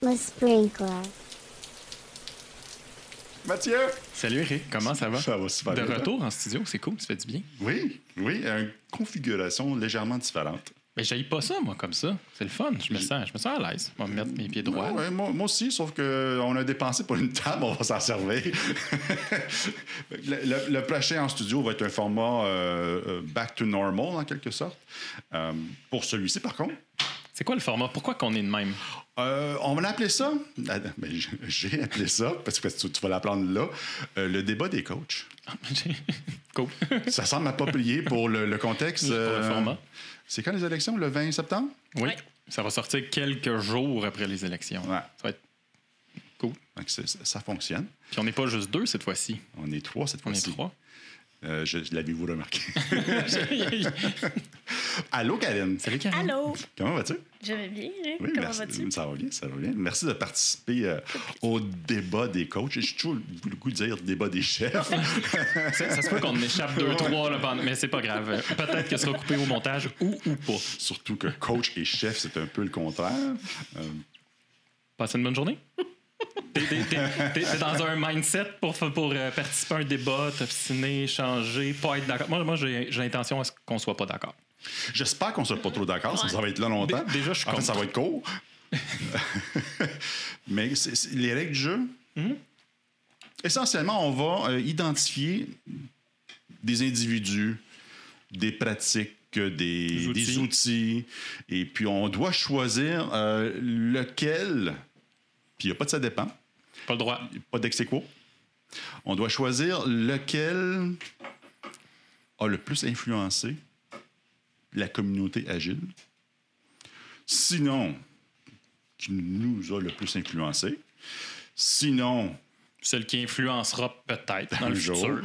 Le sprinkler. Mathieu! Salut Eric, comment ça va? Ça va super De bien. retour en studio, c'est cool, ça fait du bien? Oui, oui, une configuration légèrement différente. Mais j'aille pas ça, moi, comme ça. C'est le fun, je me sens, je me sens à l'aise. On va me mettre mes pieds droits. Ouais, ouais, moi, moi aussi, sauf qu'on a dépensé pour une table, on va s'en servir. le, le- le prochain en studio va être un format euh, euh, back to normal, en quelque sorte. Euh, pour celui-ci, par contre, C'est quoi le format? Pourquoi qu'on est de même? euh, on va l'appeler ça, ah, ben, j'ai appelé ça, parce que tu, tu vas l'apprendre là, euh, le débat des coachs. cool. Ça semble approprié pour le, le contexte. Pour le euh, format. C'est quand les élections? Le 20 septembre? Oui, Ouais. ça va sortir quelques jours après les élections. Ouais. Ça va être cool. Donc, ça, ça fonctionne. Puis on n'est pas juste deux cette fois-ci. On est trois cette On est fois-ci. trois. Euh, je, L'avez-vous remarqué? Allô, Karine. Salut Karine. Allô? Comment vas-tu? Je vais bien, hein? Oui, Comment merci. vas-tu? Ça va bien, ça va bien. Merci de participer euh, au débat des coachs. J'ai toujours le goût de dire débat des chefs. Ça, ça se peut qu'on en échappe deux, trois, là, pendant- mais c'est pas grave. Peut-être que ce sera coupé au montage ou, ou pas. Surtout que coach et chef, c'est un peu le contraire. Euh, Passez une bonne journée. T'es, dans un mindset pour, pour euh, participer à un débat, t'obstiner, changer, pas être d'accord. Moi, moi j'ai, l'intention à ce qu'on soit pas d'accord. J'espère qu'on ne sera pas trop d'accord, sinon ça va être là longtemps. Dé- déjà, je suis En fait, ça contre. va être court. Mais les règles du jeu, Mhm. essentiellement, on va euh, identifier des individus, des pratiques, euh, des, Des outils. des outils, et puis on doit choisir euh, lequel, puis il n'y a pas de ça dépend, Pas le droit. pas d'ex. On doit choisir lequel a le plus influencé la communauté agile. Sinon, qui nous a le plus influencé. Sinon, Celle qui influencera peut-être dans Un le jour. futur.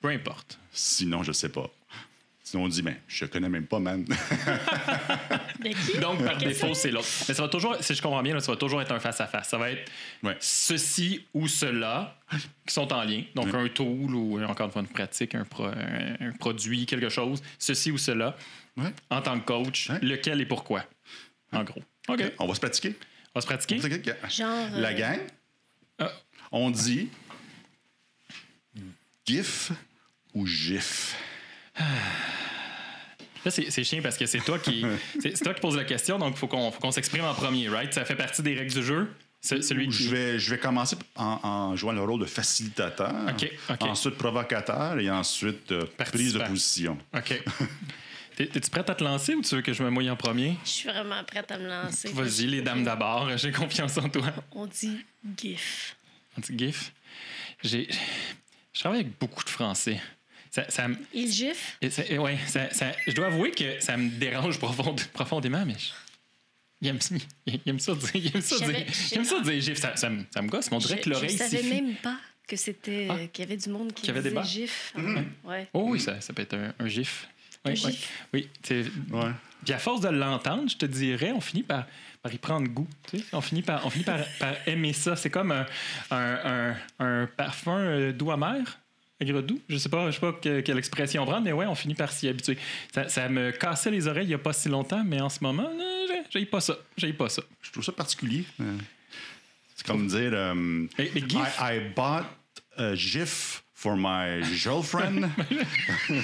Peu importe. sinon, je sais pas. Sinon, on dit, ben, je connais même pas, man. Donc, par défaut, c'est l'autre. Mais ça va toujours, si je comprends bien, là, ça va toujours être un face-à-face. Ça va être Ouais. ceci ou cela qui sont en lien. Donc, Ouais. un tool ou, encore une fois, une pratique, un, pro- un- un produit, quelque chose, ceci ou cela, Ouais. en tant que coach, Ouais. lequel et pourquoi, en gros. OK. On va se pratiquer. On va se pratiquer? Genre. La euh, gang, Ah. on dit GIF ou GIF. Là, c'est chiant parce que c'est toi qui c'est toi qui poses la question, donc il faut qu'on faut qu'on s'exprime en premier, right? Ça fait partie des règles du jeu. Celui qui... Je vais, je vais commencer en, en jouant le rôle de facilitateur, ensuite provocateur et ensuite euh, prise de position. OK. T'es- T'es-tu prête à te lancer ou tu veux que je me mouille en premier? Je suis vraiment prête à me lancer. Vas-y, les dames d'abord. J'ai confiance en toi. On dit GIF. Un petit gif. J'ai... Je travaille avec beaucoup de Français. Ça, ça me- Il GIF? et ça- et ouais, ça- ça- je dois avouer que ça me dérange profond- profondément, mais je- il, aime, il aime ça dire, il aime ça J'avais- dire, il aime ça dire. Ça, ça me, ça me gosse, mais on dirait Je- que l'oreille Je savais même pas que c'était. Ah. qu'il y avait du monde qui Qu'il y avait des disait. GIF. Ouais. Oh oui, ça, ça peut être un, un gif. Oui, Un oui. gif. Oui, c'est- Ouais. Puis à force de l'entendre, je te dirais, on finit par, par y prendre goût. tu sais. On finit par, on finit par, par aimer ça. C'est comme un, un, un- un parfum euh, doux amer, aigre doux. Je sais pas, je sais pas que- quelle expression prendre, mais ouais, on finit par s'y habituer. Ça, ça me cassait les oreilles il y a pas si longtemps, mais en ce moment, euh, j'ai- pas ça. J'ai pas ça. Je trouve ça particulier. Euh, C'est comme dire euh, GIF, I, I bought a GIF for my girlfriend. tu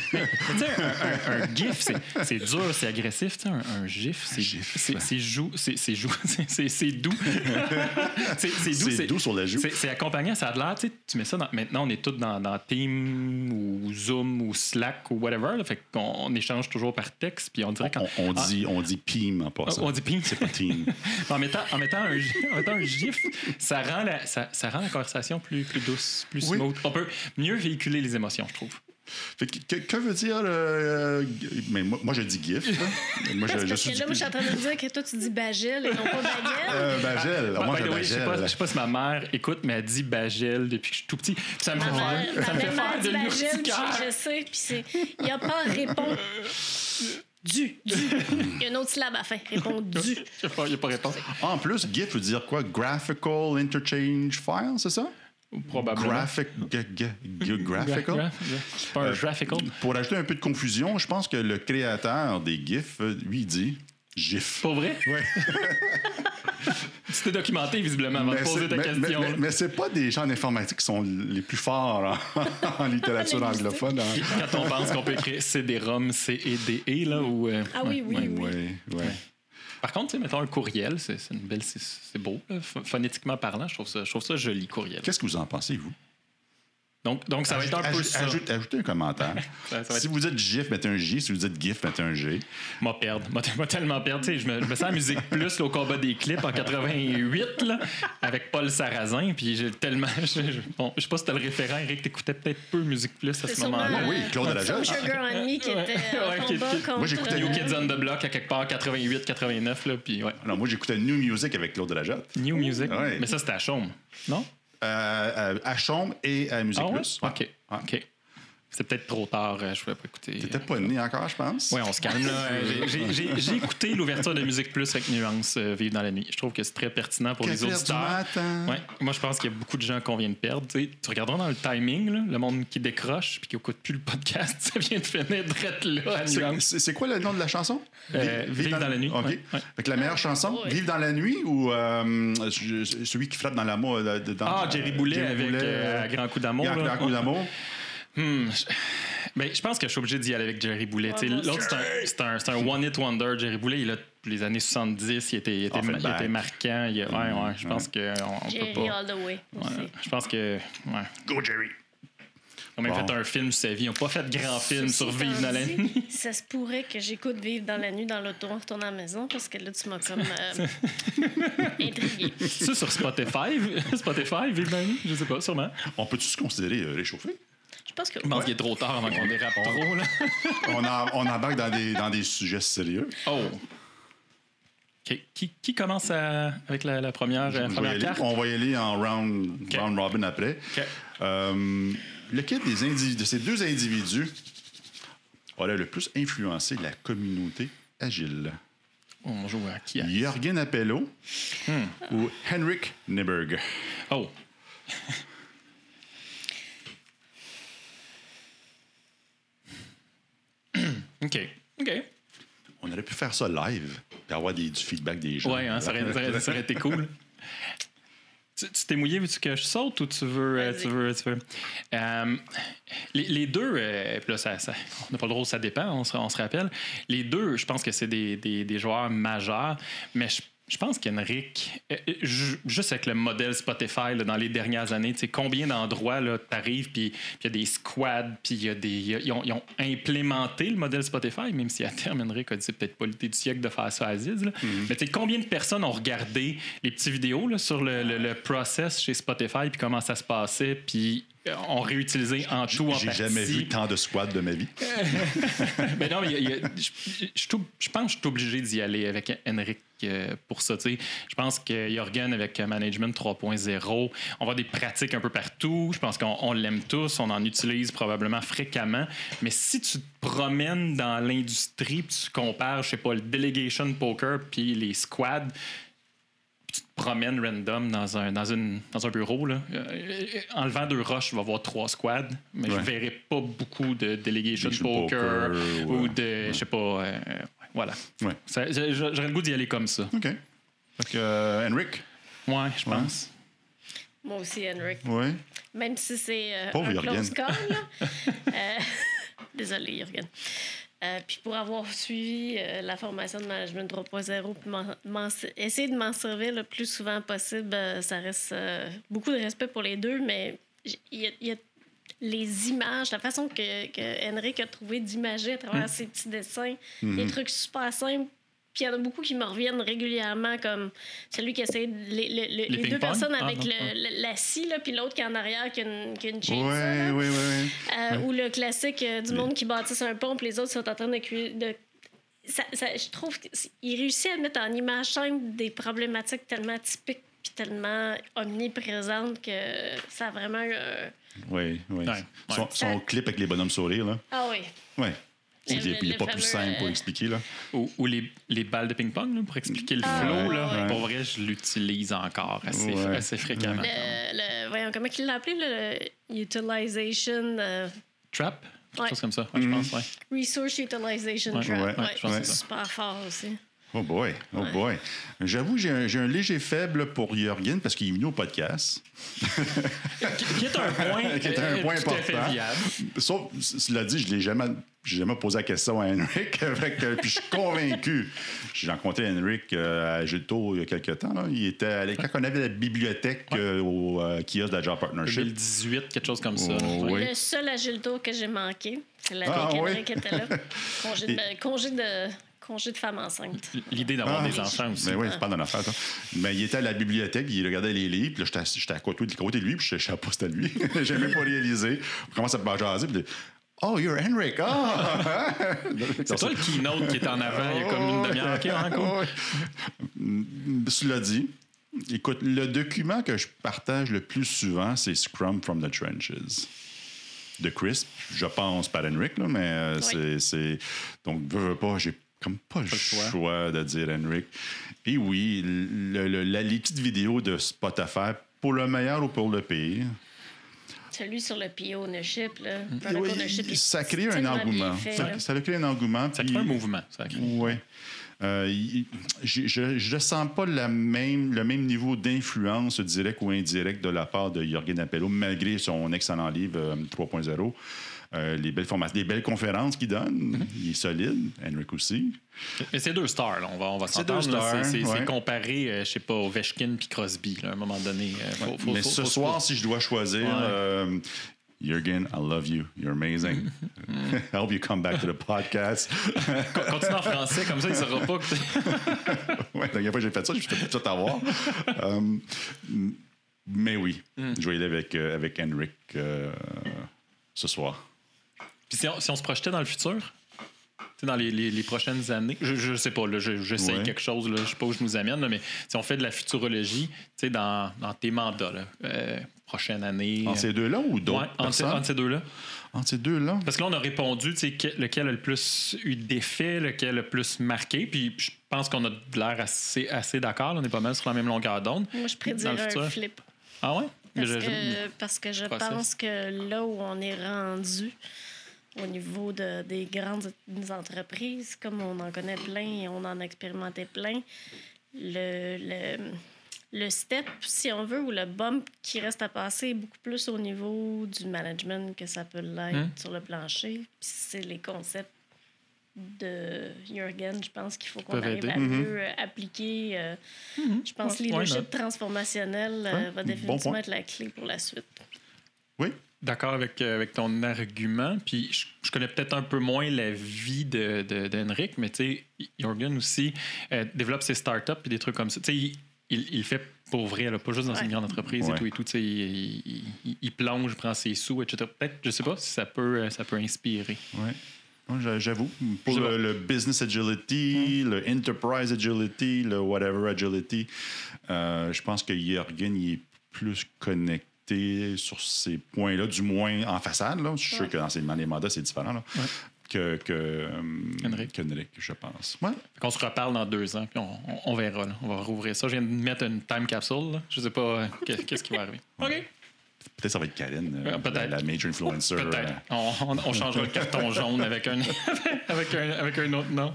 sais, un, un- un GIF, c'est- dur, c'est agressif. tu sais, Un, un GIF, c'est c'est- c'est jou- doux. c'est doux. C'est doux sur la joue. C'est accompagnant, ça a de l'air, tu sais, tu mets ça dans, maintenant on est tous dans, dans Team ou Zoom ou Slack ou whatever, là, fait qu'on on échange toujours par texte, puis on dirait quand... on, on dit, on dit PIM en passant. On dit ping. C'est pas team. en, mettant, en, mettant un, en mettant un gif, ça rend la, ça, ça rend la conversation plus, plus douce, plus Oui. smooth. On peut mieux véhiculer les émotions, je trouve. Fait que, que, que veut dire. euh, mais moi, moi, je dis GIF. là. Moi, je, Parce je que suis. là, moi, je suis en train de me dire que toi, tu dis Bagel et non pas Baguette. Euh, Bagel. Ah, moi, je sais pas, Bagel. je sais pas si ma mère écoute, mais elle dit Bagel depuis que je suis tout petit. Puis ça me fait mère, faire, ça me fait faire de Bagel, je, je sais, puis c'est. Il n'y a pas répond. Du, du. Il y a une autre syllabe à la fin. Répond du. Il n'y a pas réponse. En plus, GIF veut dire quoi? Graphical Interchange File, c'est ça? Probablement. Graphic, g- g- g- graphical? Gra- gra- C'est pas un Euh, graphical. Pour ajouter un peu de confusion, je pense que le créateur des GIFs, euh, lui, il dit GIF. Pour vrai? Ouais. Tu t'es documenté visiblement avant de Mais poser c'est- ta mais- question. mais- mais c'est pas des gens en informatique qui sont les plus forts en, en littérature anglophone. hein. Quand on pense qu'on peut écrire CD-ROM, C-E-D-E, là, ou... euh, Ah oui, oui, Ouais, oui. ouais, ouais. Par contre, mettons un courriel, c'est une belle... C'est beau, phonétiquement parlant, je trouve ça, je trouve ça joli, courriel. Qu'est-ce que vous en pensez, vous? Donc, donc ça va être un peu Ajoute- ça. ajoute- ajoutez un commentaire. Ça- ça si vous dites GIF, mettez un J. Si vous dites GIF, mettez un G. M'a perdre. M'a tellement perdre. Tu sais, je me, je me sens à Musique Plus là, au combat des clips en 88 là, avec Paul Sarrazin. Puis j'ai tellement. Je, je- bon, je sais pas si t'as le référent, Eric, t'écoutais peut-être peu Musique Plus à ce moment-là. Ah oui, Claude Lajotte. Some Sugar and Me qui Ouais. était en Ouais, qui- combat qui- contre... Moi, j'écoutais New Kids on the Block à quelque part 88, 89 là, puis ouais. Alors, moi, j'écoutais New Music avec Claude Lajotte. New Music. Ouais. Mais ça c'était à Chaume, non? À Chaume et à Musique Ah ouais? Plus. Ok. Ok. C'est peut-être trop tard. euh, Je pouvais pas écouter. T'étais pas né encore, je pense. Oui, on se calme. là. Euh, j'ai- écouté l'ouverture de Musique Plus avec Nuance, euh, Vivre dans la nuit. Je trouve que c'est très pertinent pour les Quatre heures du auditeurs. matin. Ouais. Moi, je pense qu'il y a beaucoup de gens qu'on vient de perdre. Tu, regarderas dans le timing, là, le monde qui décroche puis qui n'écoute plus le podcast, ça vient de finir drette là à C'est- quoi le nom de la chanson? Euh, Vive dans la nuit. OK. Ouais, ouais. Fait que la meilleure chanson, Ouais. Vive dans la nuit ou euh, celui qui flotte dans l'amour? euh, de- dans- Ah, Jerry Boulet Jerry avec Boulet, euh, euh, Grand coup d'amour. Grand coup d'amour. Hmm, je... Ben, je pense que je suis obligé d'y aller avec Jerry Boulet. Ouais, L'autre, c'est un, c'est un, c'est un one-hit wonder. Jerry Boulet, il a les années 70, il était, il était, il était marquant. Il a- ouais, ouais, je pense qu'on on peut Jerry pas. all the way aussi. Ouais, je pense que. Ouais. Go, Jerry. Ils ont même Bon. fait un film sur sa vie. Ils n'ont pas fait de grand film sur Vivre dans la nuit. Ça se pourrait que j'écoute Vivre dans la nuit dans l'auto en retournant à la maison parce que là, tu m'as comme euh, intriguée. C'est sur Spotify. Spotify, Vivre dans la nuit? Je sais pas, sûrement. On peut-tu se considérer euh, réchauffé? Je pense que Je pense qu'il est trop tard avant qu'on dérape trop. Là. on, en- on embarque dans des, dans des sujets sérieux. Oh. Qui, qui commence à- avec la, la première, euh, On va, y première aller, carte? on va y aller en round, round robin après. OK. Euh, lequel des individus, de ces deux individus aurait le plus influencé la communauté agile? On joue à qui? Jürgen Appello ou Henrik Neberg? Oh. OK. OK. On aurait pu faire ça live et avoir des, du feedback des gens. Ouais, hein, ça, aurait, ça aurait- ça aurait été cool. Tu t'es mouillé, veux-tu que je saute ou tu veux. euh, tu veux, tu veux? Euh, les, les deux, euh, là, ça, ça- on n'a pas le droit, ça dépend, on se, on se rappelle. Les deux, je pense que c'est des, des- des joueurs majeurs, mais je, je pense qu'Henrik, euh, euh, ju- juste avec le modèle Spotify là, dans les dernières années, tu sais, combien d'endroits tu arrives, puis il y a des squads, puis il y a des. il y a- ils, ont, implémenté le modèle Spotify, même si à terme, Henrik a dit c'est peut-être pas l'idée du siècle de faire ça à Aziz. là. Mais tu sais, combien de personnes ont regardé les petites vidéos là, sur le, le- le process chez Spotify, puis comment ça se passait, puis ont réutilisé en tout, en J'ai jamais vu tant de squads de ma vie. Mais non, mais je, pense que je suis obligé d'y aller avec Henrik euh, pour ça. Je pense que Jorgen avec Management 3.0, on avoir des pratiques un peu partout. Je pense qu'on on l'aime tous, on en utilise probablement fréquemment. Mais si tu te promènes dans l'industrie, tu compares, je sais pas, le delegation poker puis les squads, promènes random dans un, dans une, dans un bureau, là. Euh, enlevant deux roches, je vais voir trois squads, mais je Ouais. verrai pas beaucoup de delegation poker, poker, ou ouais. de, je sais pas, euh, voilà. Ouais. Ça- j'ai- J'aurais le goût d'y aller comme ça. OK. Fait que, euh, Henrik? Ouais, je pense. Moi aussi, Henrik. Oui. Même si c'est euh, un close call, là. Euh, Désolé, Jürgen. Euh, puis pour avoir suivi euh, la formation de management 3.0, puis essayer de m'en servir le plus souvent possible, euh, ça reste beaucoup de respect pour les deux, mais il y, a- il y a les images, la façon que, que Henrik a trouvé d'imager à travers ses petits dessins, des trucs super simples. Puis il y en a beaucoup qui me reviennent régulièrement, comme celui qui essaie les, les- les- les deux personnes Ah, avec non, le- ah. le- la scie, là, puis l'autre qui est en arrière qui a une, qui a une chainsaw, Oui, là. oui, oui, oui. Euh, Ou le classique euh, du monde qui bâtisse un pont, puis les autres sont en train de cuire. De... Ça, ça- je trouve qu'il réussit à mettre en image simple des problématiques tellement typiques puis tellement omniprésentes que ça a vraiment. Oui, oui. Ouais, Son, ouais. son clip avec les bonhommes sourires, là. Ah oui. Oui. Il n'est pas plus simple pour euh, expliquer, là. Ou, ou les, les balles de ping-pong, pour expliquer le Ah, flow. ouais, là. ouais. Pour vrai, je l'utilise encore assez, Ouais. assez fréquemment. Le, le- voyons, comment il l'a appelé, le Utilization... euh, Trap? Quelque Ouais. chose comme ça, ouais, je pense, ouais. Resource Utilization Ouais, Trap. ouais, Ouais, je pense que c'est super fort aussi. Oh boy, oh boy. J'avoue, j'ai un, léger faible pour Jürgen parce qu'il est venu au podcast. Qui est un point, Qui est un euh, point tout à fait important. viable. Sauf, cela dit, je l'ai jamais, jamais posé la question à Henrik. Fait que- puis je suis convaincu. J'ai rencontré Henrik euh, à Gilto il y a quelques temps. là. Il était allé, quand on avait la bibliothèque euh, au euh, kiosque de la Job Partnership. 2018, quelque chose comme ça. Oh, oui. Le seul agile tour que j'ai manqué, c'est l'année Ah, qu'Henrik oui. était là. Congé de, congé de, congé de femme enceinte. L'idée d'avoir Ah. des enfants aussi. Mais oui, c'est pas dans l'affaire, ça. Mais il était à la bibliothèque, il regardait les livres, puis là, j'étais à- j'étais à côté de côté de lui, puis je ne savais pas c'était lui. J'ai même pas réalisé. On commence à me jaser, puis Oh, you're Henrik! Ah! C'est toi le keynote qui est en avant il y a comme une demi-heure. OK. Mm, Cela dit, écoute, le document que je partage le plus souvent, c'est Scrum from the Trenches. De Crisp, je pense par Henrik, là, mais euh, c'est- c'est. Donc, veux, veux pas, j'ai comme pas le le choix. choix. de dire Henrik. Et oui, le, le- la, les petites vidéos de Spotify, pour le meilleur ou pour le pire, Celui sur le PO ownership, là. Mm. Product oui, ownership, il- ça crée un engouement. fait, Ça, là. créé un engouement. Ça puis- crée un mouvement. Ça crée. Oui. Euh, il- je ne sens pas la même, le même niveau d'influence direct ou indirect de la part de Jorgen Appello, malgré son excellent livre euh, 3.0. Euh, les belles formations, les belles conférences qu'il donne. Mm-hmm. Il est solide. Henrik aussi. Mais c'est deux stars, là. on va, on va C'est s'entendre. deux là. stars, C'est- C'est ouais. c'est comparé, euh, je sais pas, Ovechkin puis Crosby, là, à un moment donné. euh, faut- faut- Mais faut- ce faut- soir, si je dois choisir, Ouais. euh, Jürgen, I love you. You're amazing. Mm-hmm. I hope you come back to the podcast. Con- Continue en français, comme ça, il ne saura pas que. ouais, la dernière fois que j'ai fait ça, je me suis tout avoir. Euh, mais oui, Mm. je vais y aller avec, euh, avec Henrik euh, ce soir. Puis si on, si on se projetait dans le futur, tu sais, dans les, les- les prochaines années, je, je sais pas, là, je- j'essaye Ouais. quelque chose, là, je sais pas où je nous amène, là, mais si on fait de la futurologie, tu sais, dans, dans tes mandats, là, euh, prochaine année. Entre ces deux-là ou Ouais, d'autres entre, ces- personnes? entre ces deux-là. Entre ces deux-là? Parce que là, on a répondu, tu sais, que- lequel a le plus eu d'effet, lequel a le plus marqué. Puis je pense qu'on a de l'air assez, assez d'accord. On est pas mal sur la même longueur d'onde. Moi, je Dans prédirais le futur. un flip. Ah ouais? Parce je- que, parce que je Process. pense que là où on est rendu, au niveau de, des grandes entreprises, comme on en connaît plein et on en a expérimenté plein, le, le, le step, si on veut, ou le bump qui reste à passer est beaucoup plus au niveau du management que ça peut l'être Hmm. sur le plancher. Puis c'est les concepts de Jürgen, je pense qu'il faut qu'on arrive aider. à mieux euh, appliquer. euh, Je pense que Ouais, leadership transformationnel euh, Ouais, va définitivement être la clé pour la suite. Oui. D'accord avec, euh, avec ton argument. Puis je, je connais peut-être un peu moins la vie de, de, d'Henrik, mais tu sais, Jorgen aussi euh, développe ses startups et des trucs comme ça. Tu sais, il, il, fait pour vrai, là, pas juste dans Ouais. une grande entreprise Ouais. et tout et tout. Tu sais, il, il- il- il plonge, prend ses sous, etc. Peut-être, je sais pas si ça peut, euh, ça peut inspirer. Ouais. Ouais, j'a- J'avoue, pour le, business agility, le enterprise agility, le whatever agility, euh, je pense que Jürgen il est plus connecté sur ces points-là, du moins en façade. Là. Je suis sûr que dans, ses, dans les mandats, c'est différent. Là, Ouais. Que, que, euh, Henrik. qu'Henrik, je pense. Ouais. Qu'on se reparle dans deux ans, puis on, on- on verra. là. On va rouvrir ça. Je viens de mettre une time capsule. Là. Je sais pas euh, qu'est- qu'est-ce qui va arriver. OK. Peut-être ça va être Karine, euh, Ouais, peut-être. la, la major influencer. Peut-être. euh, On, on- on changera le carton jaune avec un, avec un, avec un autre nom.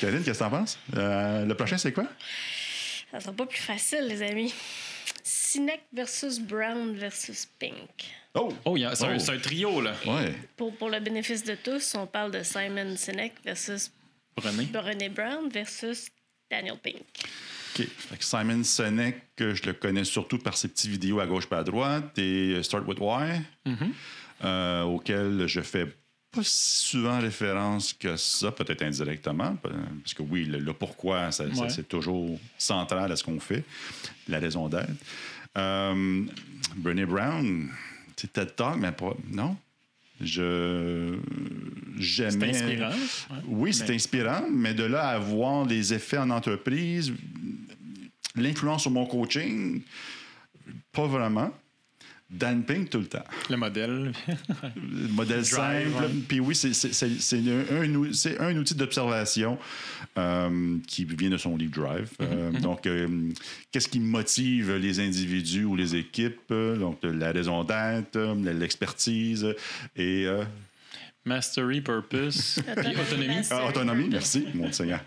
Karine, qu'est-ce que t'en penses? Euh, le prochain, c'est quoi? Ça sera pas plus facile, les amis. Sinek versus Brown versus Pink. Oh! Oh, il y a- c'est un, Oh. c'est un trio, là. Ouais. Pour, pour le bénéfice de tous, on parle de Simon Sinek versus Prenez. Brené Brown versus Daniel Pink. OK. Simon Sinek, euh, je le connais surtout par ses petites vidéos à gauche et à droite et euh, Start with Why, Mhm. euh, auquel je fais pas si souvent référence que ça, peut-être indirectement, pa- parce que oui, le, le pourquoi, ça- ça- Ouais. c'est toujours central à ce qu'on fait, la raison d'être. Euh, Brené Brown, c'est TED Talk, mais pas. Non? Je. C'est J'aimais. inspirant. Ouais. Oui, c'est Mais- inspirant, mais de là à voir les effets en entreprise, l'influence sur mon coaching, pas vraiment. Dan Pink tout le temps. Le modèle. Le modèle simple. ouais. Puis oui, c'est- un, outil d'observation euh, qui vient de son livre Drive. Euh, Donc, euh, qu'est-ce qui motive les individus ou les équipes? Donc, la raison d'être, l'expertise et Mastery, Purpose, puis Autonomie. Ah, autonomie, merci, mon Seigneur.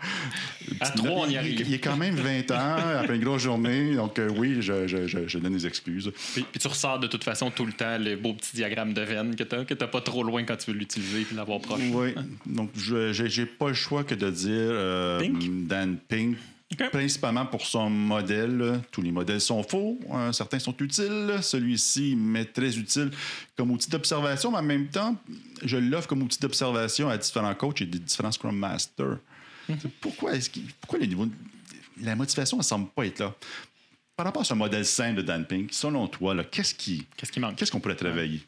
À trois, on y arrive. Il, il est quand même 20 ans, après une grosse journée, donc euh, oui, je, je, je, je donne des excuses. Puis, puis tu ressors de toute façon tout le temps le beau petit diagramme de veine que tu n'as pas trop loin quand tu veux l'utiliser puis l'avoir proche. Oui, donc je j'ai j'ai pas le choix que de dire euh, Pink? Dan Pink. Principalement pour son modèle. Tous les modèles sont faux. hein, certains sont utiles. Celui-ci m'est très utile comme outil d'observation, mais en même temps, je l'offre comme outil d'observation à différents coachs et des différents Scrum Masters. C'est Pourquoi, est-ce pourquoi le niveau, la motivation ne semble pas être là? Par rapport à ce modèle simple de Dan Pink, selon toi, qu'est-ce qui, Qu'est-ce qui manque? Qu'est-ce qu'on pourrait travailler? Ouais,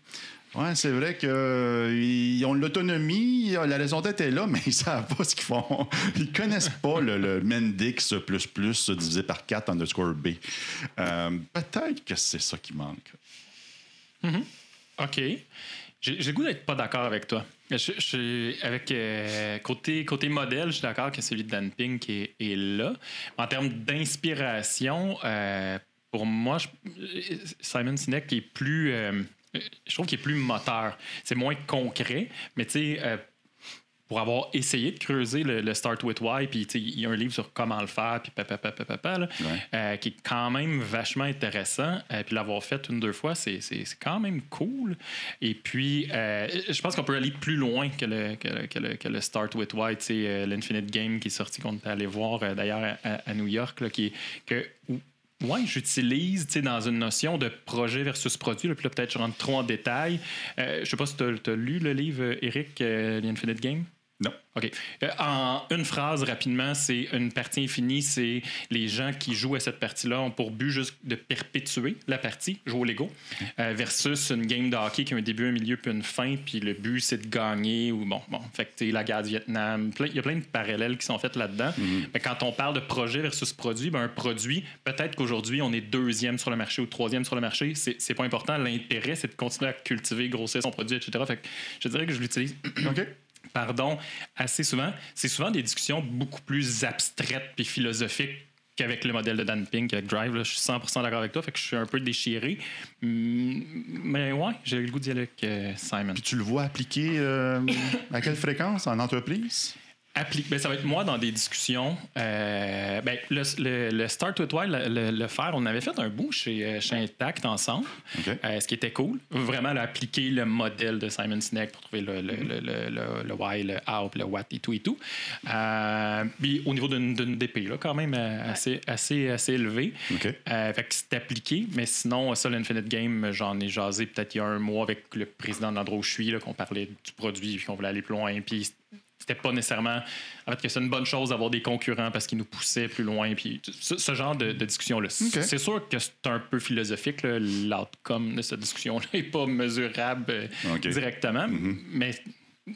c'est vrai qu'ils ont l'autonomie, la raison d'être est là, mais ils savent pas ce qu'ils font. Ils connaissent pas le, Mendix plus plus divisé par 4 underscore B. Euh, Peut-être que c'est ça qui manque. OK. J'ai le goût d'être pas d'accord avec toi. Je, avec, euh, côté, côté modèle, je suis d'accord que celui de Dan Pink est, est là. En termes d'inspiration, euh, pour moi, Simon Sinek est plus. Je trouve qu'il est plus moteur. C'est moins concret, mais tu sais. euh, pour avoir essayé de creuser le, le Start with Why, puis il y a un livre sur comment le faire, puis papa, papa, papa, là, Ouais. euh, qui est quand même vachement intéressant. Euh, puis l'avoir fait une, deux fois, c'est, c'est, c'est quand même cool. Et puis, euh, je pense qu'on peut aller plus loin que le, que le, que le, que le Start with Why, tu sais, euh, l'Infinite Game qui est sorti, qu'on est allé voir d'ailleurs à, à New York, là, qui est que. où- Ouais, j'utilise dans une notion de projet versus produit. Là, puis là, peut-être je rentre trop en détail. Euh, je sais pas si tu as, lu le livre, euh, Eric, euh, l'Infinite Game? Non. OK. Euh, en une phrase, rapidement, c'est une partie infinie. C'est les gens qui jouent à cette partie-là ont pour but juste de perpétuer la partie, jouer au Lego, euh, versus une game de hockey qui a un début, un milieu puis une fin. Puis le but, c'est de gagner. Ou bon, bon, fait que la guerre du Vietnam. Il y a plein de parallèles qui sont faits là-dedans. Mais quand on parle de projet versus produit, ben, un produit, peut-être qu'aujourd'hui, on est deuxième sur le marché ou troisième sur le marché. C'est pas important. L'intérêt, c'est de continuer à cultiver, grossir son produit, etc. Fait que je dirais que je l'utilise OK. Pardon, assez souvent, c'est souvent des discussions beaucoup plus abstraites puis philosophiques qu'avec le modèle de Dan Pink, avec Drive. là. je suis 100% d'accord avec toi, fait que je suis un peu déchiré. Mm, Mais ouais, j'ai le goût d'y aller avec euh, Simon. Puis tu le vois appliqué euh, à quelle fréquence? En entreprise? Applique, ben, ça va être moi dans des discussions. Euh, ben, le, le- le Start with Why, le, le- le faire, on avait fait un bout chez, euh, chez Intact ensemble, OK. euh, ce qui était cool. Vraiment, là, appliquer le modèle de Simon Sinek pour trouver le, le, le, le, le- le why, le how, le what et tout et tout. Euh, puis au niveau d'une d'une DP, là, quand même assez, assez, assez élevé. OK. Euh, fait que c'est appliqué, mais sinon, ça, l'Infinite Game, j'en ai jasé peut-être il y a un mois avec le président de l'endroit où je suis, là, qu'on parlait du produit, puis qu'on voulait aller plus loin. Puis c'était pas nécessairement. En fait, que c'est une bonne chose d'avoir des concurrents parce qu'ils nous poussaient plus loin. Puis ce, ce genre de, de discussion-là. OK. C'est sûr que c'est un peu philosophique. là. L'outcome de cette discussion-là n'est pas mesurable euh, directement, Mhm. mais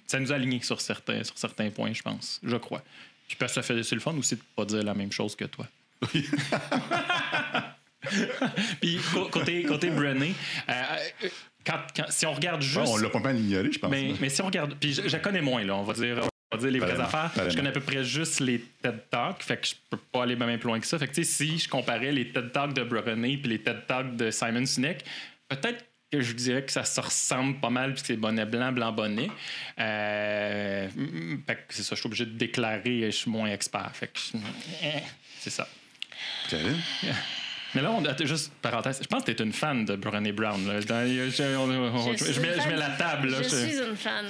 ça nous a alignés sur certains, sur certains points, je pense. Je crois. Puis parce que ça fait c'est le fun aussi de pas dire la même chose que toi. Puis cô- côté, côté Brené, euh, euh, quand, quand- si on regarde juste. Bon, on l'a pas mal ignoré, je pense. mais, mais si on regarde. Puis je, je connais moins, là, on va dire. On va dire les vraies affaires. Je connais à peu près juste les TED Talks, fait que je peux pas aller même plus loin que ça. Fait que tu sais, si je comparais les TED Talks de Brené puis les TED Talks de Simon Sinek, peut-être que je dirais que ça se ressemble pas mal, puis que c'est bonnet blanc, blanc bonnet. Euh, fait que c'est ça, je suis obligé de déclarer, je suis moins expert. Fait que eh, c'est ça. Mais là, on, juste parenthèse, je pense que tu es une fan de Brené Brown. là. Dans- je, on- on- je suis mets, je mets la table. Là, Je je- suis une fan.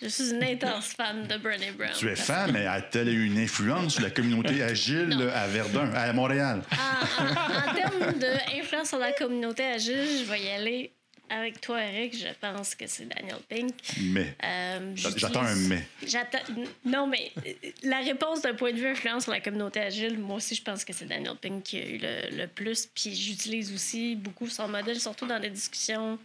Je suis une intense fan de Brené Brown. Tu es fan, mais a-t-elle eu une influence sur la communauté agile Non. à Verdun, à Montréal? En, en- en termes d'influence sur la communauté agile, je vais y aller avec toi, Eric. Je pense que c'est Daniel Pink. Mais. Euh, J'attends un mais. J'attends. Non, mais euh, la réponse d'un point de vue influence sur la communauté agile, moi aussi, je pense que c'est Daniel Pink qui a eu le, le plus. Puis j'utilise aussi beaucoup son modèle, surtout dans des discussions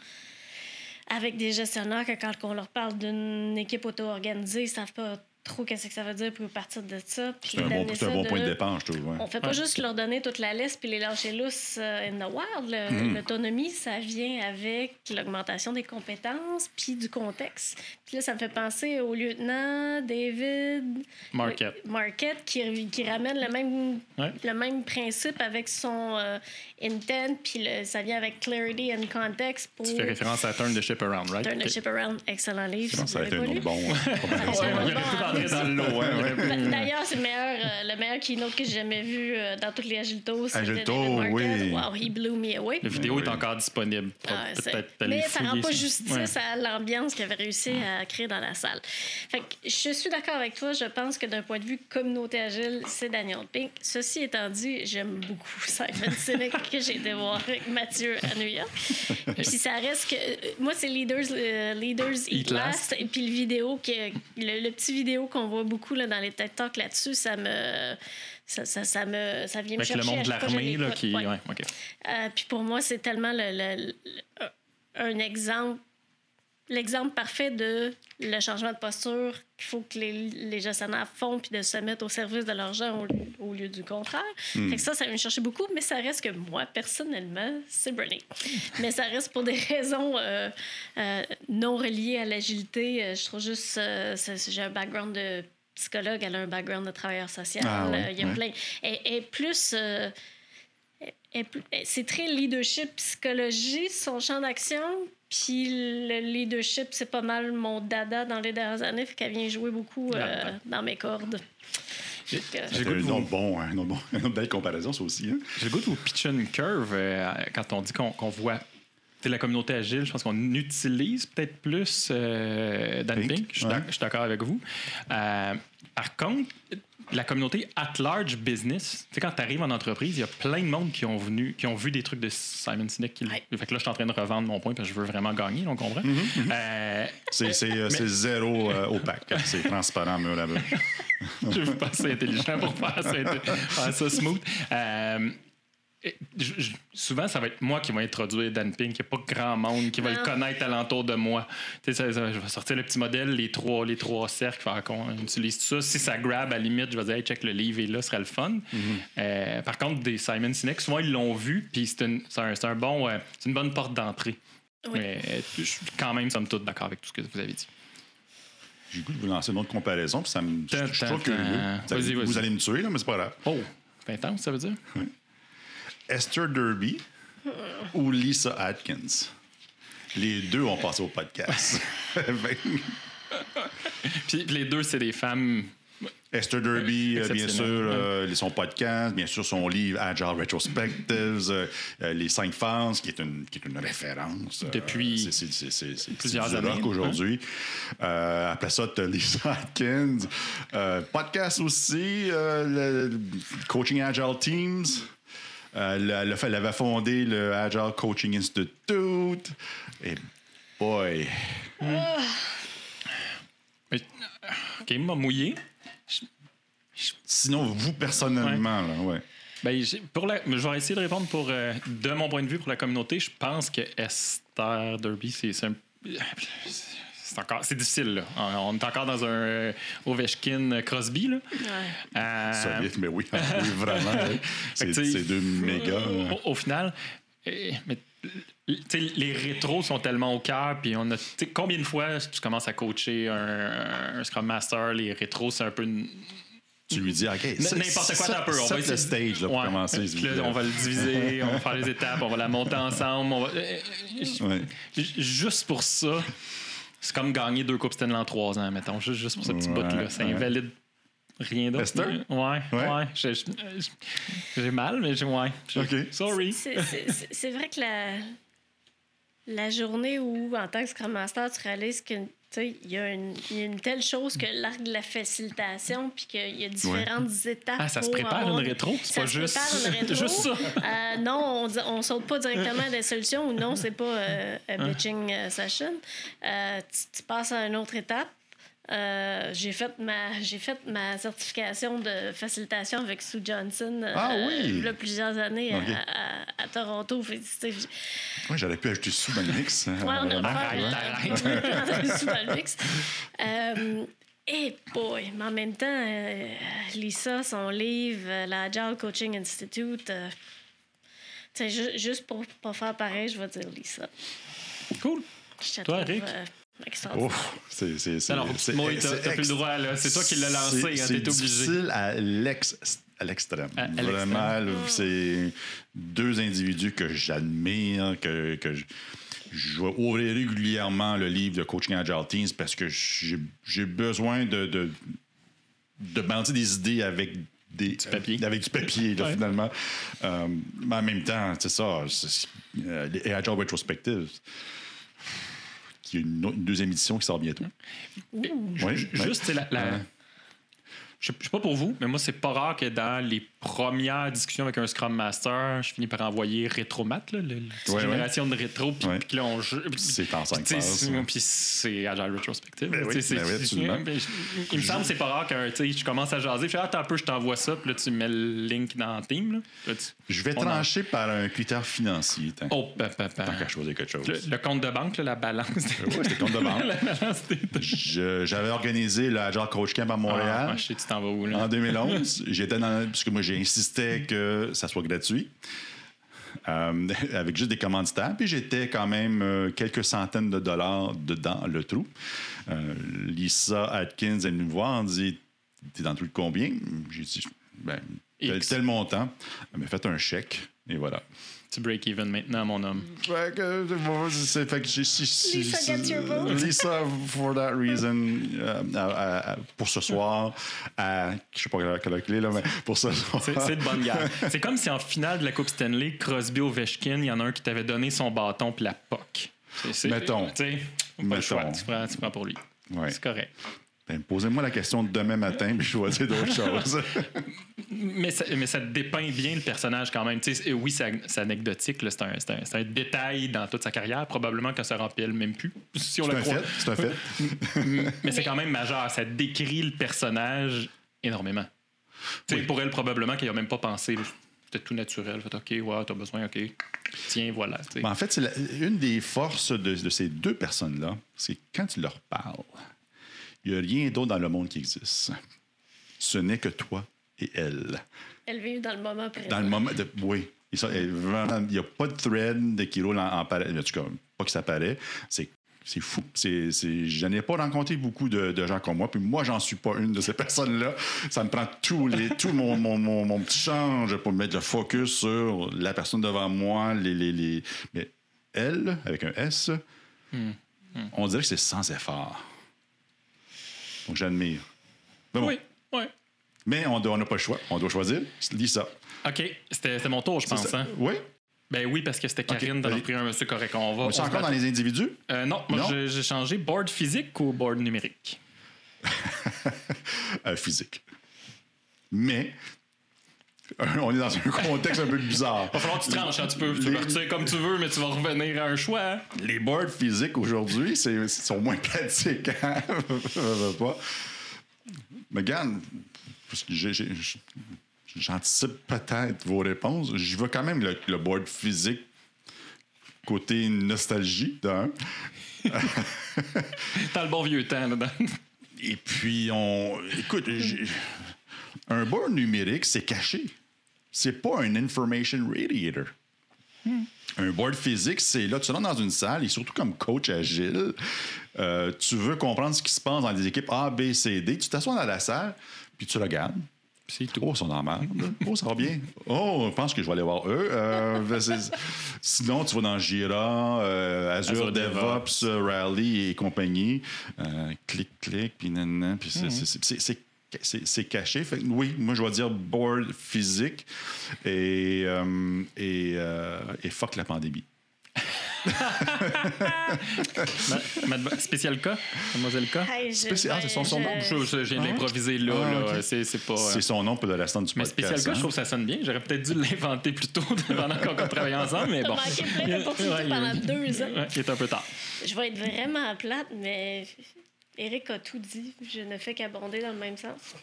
avec des gestionnaires, que quand on leur parle d'une équipe auto-organisée, ils savent pas trop qu'est-ce que ça veut dire pour partir de ça. Puis C'est un bon, un de- point de départ, je trouve. ouais. On fait pas Ouais. juste leur donner toute la liste puis les lâcher lousses euh, in the wild. Le- Mm-hmm. L'autonomie, ça vient avec l'augmentation des compétences puis du contexte. Puis là, ça me fait penser au lieutenant David Market. euh, Marquette qui, qui ramène le même, Ouais. le même principe avec son euh, intent, puis le- ça vient avec clarity and context pour Tu fais référence à Turn the Ship Around, right? Turn the. Ship Around. Excellent livre. Je pense si que ça a été un autre bon. euh, dans le lot, ouais. Ben, D'ailleurs, c'est le meilleur, euh, le meilleur keynote que j'ai jamais vu euh, dans toutes les Agilto, Marquette. oui. Wow, he blew me away. La vidéo Oui. est encore disponible. Ah, Mais ça rend fouiller pas justice Ouais. à l'ambiance qu'il avait réussi à créer dans la salle. Fait que je suis d'accord avec toi. Je pense que d'un point de vue communauté agile, c'est Daniel Pink. Ceci étant dit, j'aime beaucoup Simon Sinek que j'ai été voir avec Mathieu à New York. Puis ça reste que. Moi, c'est Leaders, euh, Leaders Eat, Eat Last. Last. Et puis le vidéo, que, le, le petit vidéo qu'on voit beaucoup là, dans les TED Talks là-dessus, ça me. Ça, ça, ça me, ça vient me Avec chercher. le monde de l'armée, là, qui. Ouais. Ouais, OK. Euh, puis pour moi, c'est tellement le, le- le- un exemple, l'exemple parfait de le changement de posture qu'il faut que les, les gestionnaires font puis de se mettre au service de leur gens au, lieu- au lieu du contraire. Fait que ça, ça me chercher beaucoup, mais ça reste que moi, personnellement, c'est Bernie. mais ça reste pour des raisons euh, euh, non reliées à l'agilité. Euh, Je trouve juste, euh, j'ai un background de psychologue, elle a un background de travailleur social. Ah Il y a plein. Et, et plus- c'est très leadership, psychologie, son champ d'action. Puis le leadership, c'est pas mal mon dada dans les dernières années, fait qu'elle vient jouer beaucoup euh, Ah, dans mes cordes. J'ai le goût de un vous- autre bon, un autre bon, une belle comparaison, ça aussi. hein. J'ai le goût de vous pitcher une curve euh, quand on dit qu'on voit la communauté agile. Je pense qu'on utilise peut-être plus euh, Dan Pink, Pink. Je suis ouais. d'accord avec vous. Euh, par contre, la communauté at large business, tu sais, quand tu arrives en entreprise, il y a plein de monde qui ont, venu, qui ont vu des trucs de Simon Sinek. Qui, Ouais. Fait que là, je suis en train de revendre mon point parce que je veux vraiment gagner, on comprend. Mm-hmm, Euh, C'est c'est, euh, c'est zéro euh, opaque. C'est transparent, mur à mur. je veux pas assez intelligent pour faire ça, faire ça smooth. Et je- je- souvent, ça va être moi qui vais introduire Dan Pink. Il n'y a pas grand monde qui va Non. le connaître alentour de moi. Tu sais, ça- ça- je vais sortir le petit modèle, les trois, les trois cercles, faire qu'on utilise tout ça. Si ça grab, à la limite, je vais dire, hey, check le livre est là, ce serait le fun. Euh, par contre, des Simon Sinek, souvent, ils l'ont vu, puis c'est une, un, c'est un bon, euh, c'est une bonne porte d'entrée. Oui. Mais euh, je suis quand même, somme toute, d'accord avec tout ce que vous avez dit. J'ai goût de vous lancer une autre comparaison, puis ça me. Je je tan, curieux. tan. Vous allez-. Vous me tuer, là, mais c'est pas grave. Oh, c'est intense, ça veut dire? Esther Derby ou Lisa Atkins? Les deux ont passé au podcast. Puis les deux, c'est des femmes Esther Derby, euh, bien sûr, Exceptionnel. euh, son podcast, bien sûr, son livre Agile Retrospectives, euh, euh, Les cinq phases, qui est une, qui est une référence. euh, Depuis c'est- c'est- c'est- c'est- c'est- plusieurs c'est du rock années, hein. aujourd'hui. Euh, après ça, tu as Lisa Atkins. Euh, podcast aussi, euh, le Coaching Agile Teams. Euh, elle avait fondé le Agile Coaching Institute. Et boy, Mais, OK, m'a mouillé. sinon, vous personnellement, là, ouais. Ben, pour la, je vais essayer de répondre pour, euh, de mon point de vue pour la communauté. Je pense que Esther Derby, c'est c'est un- c'est encore c'est difficile. Là. On on est encore dans un euh, Ovechkin Crosby. Là. Euh, Solide, mais oui, oui vraiment. que C'est deux méga. euh, au, au final, euh, mais, sais, les rétros sont tellement au cœur. Puis on a, combien de fois tu commences à coacher un, un Scrum Master, les rétros, c'est un peu une- Tu lui dis, OK, N'importe quoi, t'as un peu. On va le stage là, pour Ouais. commencer. On va le diviser, on va faire les étapes, on va la monter ensemble. on va- euh, euh, Ouais. J- Juste pour ça, c'est comme gagner deux Coupes Stanley en trois ans, mettons. Juste, juste pour ce petit Ouais, bout-là. Ça ouais. invalide rien d'autre. Esther? Ouais, Ouais. ouais. J'ai- mal, mais j'ai. Ouais. J'ai- OK. Sorry. C'est- c'est- c'est- C'est vrai que la, la journée où, en tant que Scrum Master, tu réalises sais, il y, a une- il y a une telle chose que l'arc de la facilitation, puis qu'il y a différentes étapes. Ah, ça se prépare avoir- une rétro? C'est pas se juste, prépare une rétro. juste ça. Euh, non, on, on saute pas directement des solutions ou non, c'est pas euh, un bitching euh, session. Euh, tu, tu passes à une autre étape. Euh, j'ai fait ma j'ai fait ma certification de facilitation avec Sue Johnson euh, Ah oui! il y a plusieurs années à- Ok. à, à Toronto Fait Ouais, J'aurais pu ajouter sous dans le mix. Ouais, on a Euh, Arrête, sous dans le mix. Euh, Eh boy! Mais en même temps, euh, Lisa, son livre, euh, la Agile Coaching Institute, euh, tu sais, ju- juste pour pas faire pareil, je vais dire Lisa. Cool. Je Toi, trouve, Rick? C'est, c'est, c'est, Alors, c'est- moi, t'as c'est plus le droit, là. C'est toi qui l'as lancé, c'est- hein, c'est t'es obligé. difficile à, l'ex, à l'extrême. À- à l'extrême. Vraiment, là, c'est deux individus que j'admire, que, que je, je vais ouvrir régulièrement le livre de Coaching Agile Teens parce que j'ai, j'ai besoin de, de, de balancer des idées avec des, papier. euh, avec du papier, là, Ouais. finalement. Euh, mais en même temps, c'est ça, c'est- euh, les Agile Retrospectives, est une, autre- une deuxième édition qui sort bientôt. Juste, la. la- Ouais. Je sais je sais pas pour vous, mais moi, c'est pas rare que dans les premières discussions avec un Scrum Master, je finis par envoyer Rétromat, là, le- Ouais, génération de rétro, puis Ouais. là, on joue. C'est en cinq Puis, c'est- ouais. Puis c'est Agile Retrospective. Ben oui, ben oui, ben, il me semble que c'est pas rare que je commence à jaser. Je fais, ah, attends un peu, je t'envoie ça, puis là, tu mets le link dans Team. Là. Là, tu- Je vais en- trancher par un critère financier. tant Oh, papa. tant qu'à choisir quelque chose. Le, le compte de banque, là, la balance. Oui, c'était compte de banque. J'avais organisé le Agile Coach Camp à Montréal. Ah, tu t'en vas où, là? En 2011, j'étais dans parce que moi j'ai insisté que ça soit gratuit. euh, avec juste des commanditaires. Puis j'étais quand même euh, quelques centaines de dollars dedans le trou. Euh, Lisa Atkins est venue me voir, elle me dit T'es dans le trou de combien? J'ai dit ben, tel, tel montant. Elle m'a fait un chèque. Et voilà. Tu break even maintenant, mon homme. Fait que, c'est- fait que j'ai- Lisa si- gets your vote. Lisa, for that reason, euh, à- à- pour ce soir, à, je sais pas quelle heure- il est, là, mais pour ce soir. C'est c'est de bonne guerre. C'est comme si en finale de la Coupe Stanley, Crosby Ovechkin, il y en a un qui t'avait donné son bâton puis la c'est- Mettons. Tu sais, tu prends pour lui. Ouais. C'est correct. Ben, Posez-moi la question de demain matin, puis je vais dire d'autres choses. Mais ça, mais ça dépeint bien le personnage quand même. Tu sais, oui, c'est anecdotique. C'est un, détail dans toute sa carrière. Probablement que ça remplit même plus, si on C'est le un croit. fait, c'est un fait. Mais c'est quand même majeur. Ça décrit le personnage énormément. Sais, Pour elle, probablement qu'elle n'a même pas pensé. C'était tout naturel. Fait, OK, ouais, t'as besoin, OK. Tiens, voilà. Mais en fait, la- une des forces de, de ces deux personnes-là, c'est quand tu leur parles, il n'y a rien d'autre dans le monde qui existe. Ce n'est que toi et elle. Elles vivent dans le moment présent. Dans le moment de. Oui. Il n'y a pas de thread de qui roule en, en parallèle. En tout cas, pas que ça paraît. C'est. C'est fou. C'est, c'est, je n'ai pas rencontré beaucoup de, de gens comme moi. Puis moi, j'en suis pas une de ces personnes-là. Ça me prend tout, les, tout mon, mon, mon, mon petit change pour mettre le focus sur la personne devant moi. Les, les, les... Mais elle, avec un S, on dirait que c'est sans effort. Donc j'admire. Bon. Oui, oui. Mais on n'a pas le choix. On doit choisir. Lis ça. OK, c'était mon tour, je pense. Hein? Oui. Ben oui, parce que c'était Karine d'avoir allez. pris un monsieur correct. On va. On est on encore dans les individus? Euh, non, moi j'ai- changé board physique ou board numérique. Euh, physique. Mais on est dans un contexte un peu bizarre. Va falloir que tu tranches un petit peu. Tu peux retirer comme tu veux, mais tu vas revenir à un choix. hein. Les boards physiques aujourd'hui, c'est sont moins pratiques. Hein? Pas. Mais regarde, j'anticipe peut-être vos réponses. J'y vais quand même le, le board physique côté nostalgie d'un. T'as le bon vieux temps là-dedans. Et puis, on. Écoute, j'ai- un board numérique, c'est caché. C'est pas un information radiator. Un board physique, c'est là, tu rentres dans une salle et surtout comme coach agile, euh, tu veux comprendre ce qui se passe dans des équipes A, B, C, D. Tu t'assois dans la salle, puis tu regardes. C'est tout. Oh, ils sont merde. Oh, ça va bien. Oh, je pense que je vais aller voir eux. Euh, ben, sinon, tu vas dans Jira, euh, Azure, Azure DevOps, euh, Rally et compagnie. Clic, clic, puis nanana, puis c'est- c'est- caché. Fait que oui, moi, je vais dire board physique et, euh, et, euh, et fuck la pandémie. Ma- ma- spécial cas, mademoiselle K? Hey, ah, c'est son- son je- nom, Je, je- je viens de l'improviser là. Ah, là. C'est c'est pas. euh, C'est son nom pour le restant du Mais podcast. spécial cas, hein? je trouve que ça sonne bien. J'aurais peut-être dû l'inventer plus tôt pendant qu'on travaillait ensemble, mais bon. manqué plein d'opportunités pendant deux ans. Il est un peu tard. Je vais être vraiment plate, mais Eric a tout dit. Je ne fais qu'abonder dans le même sens.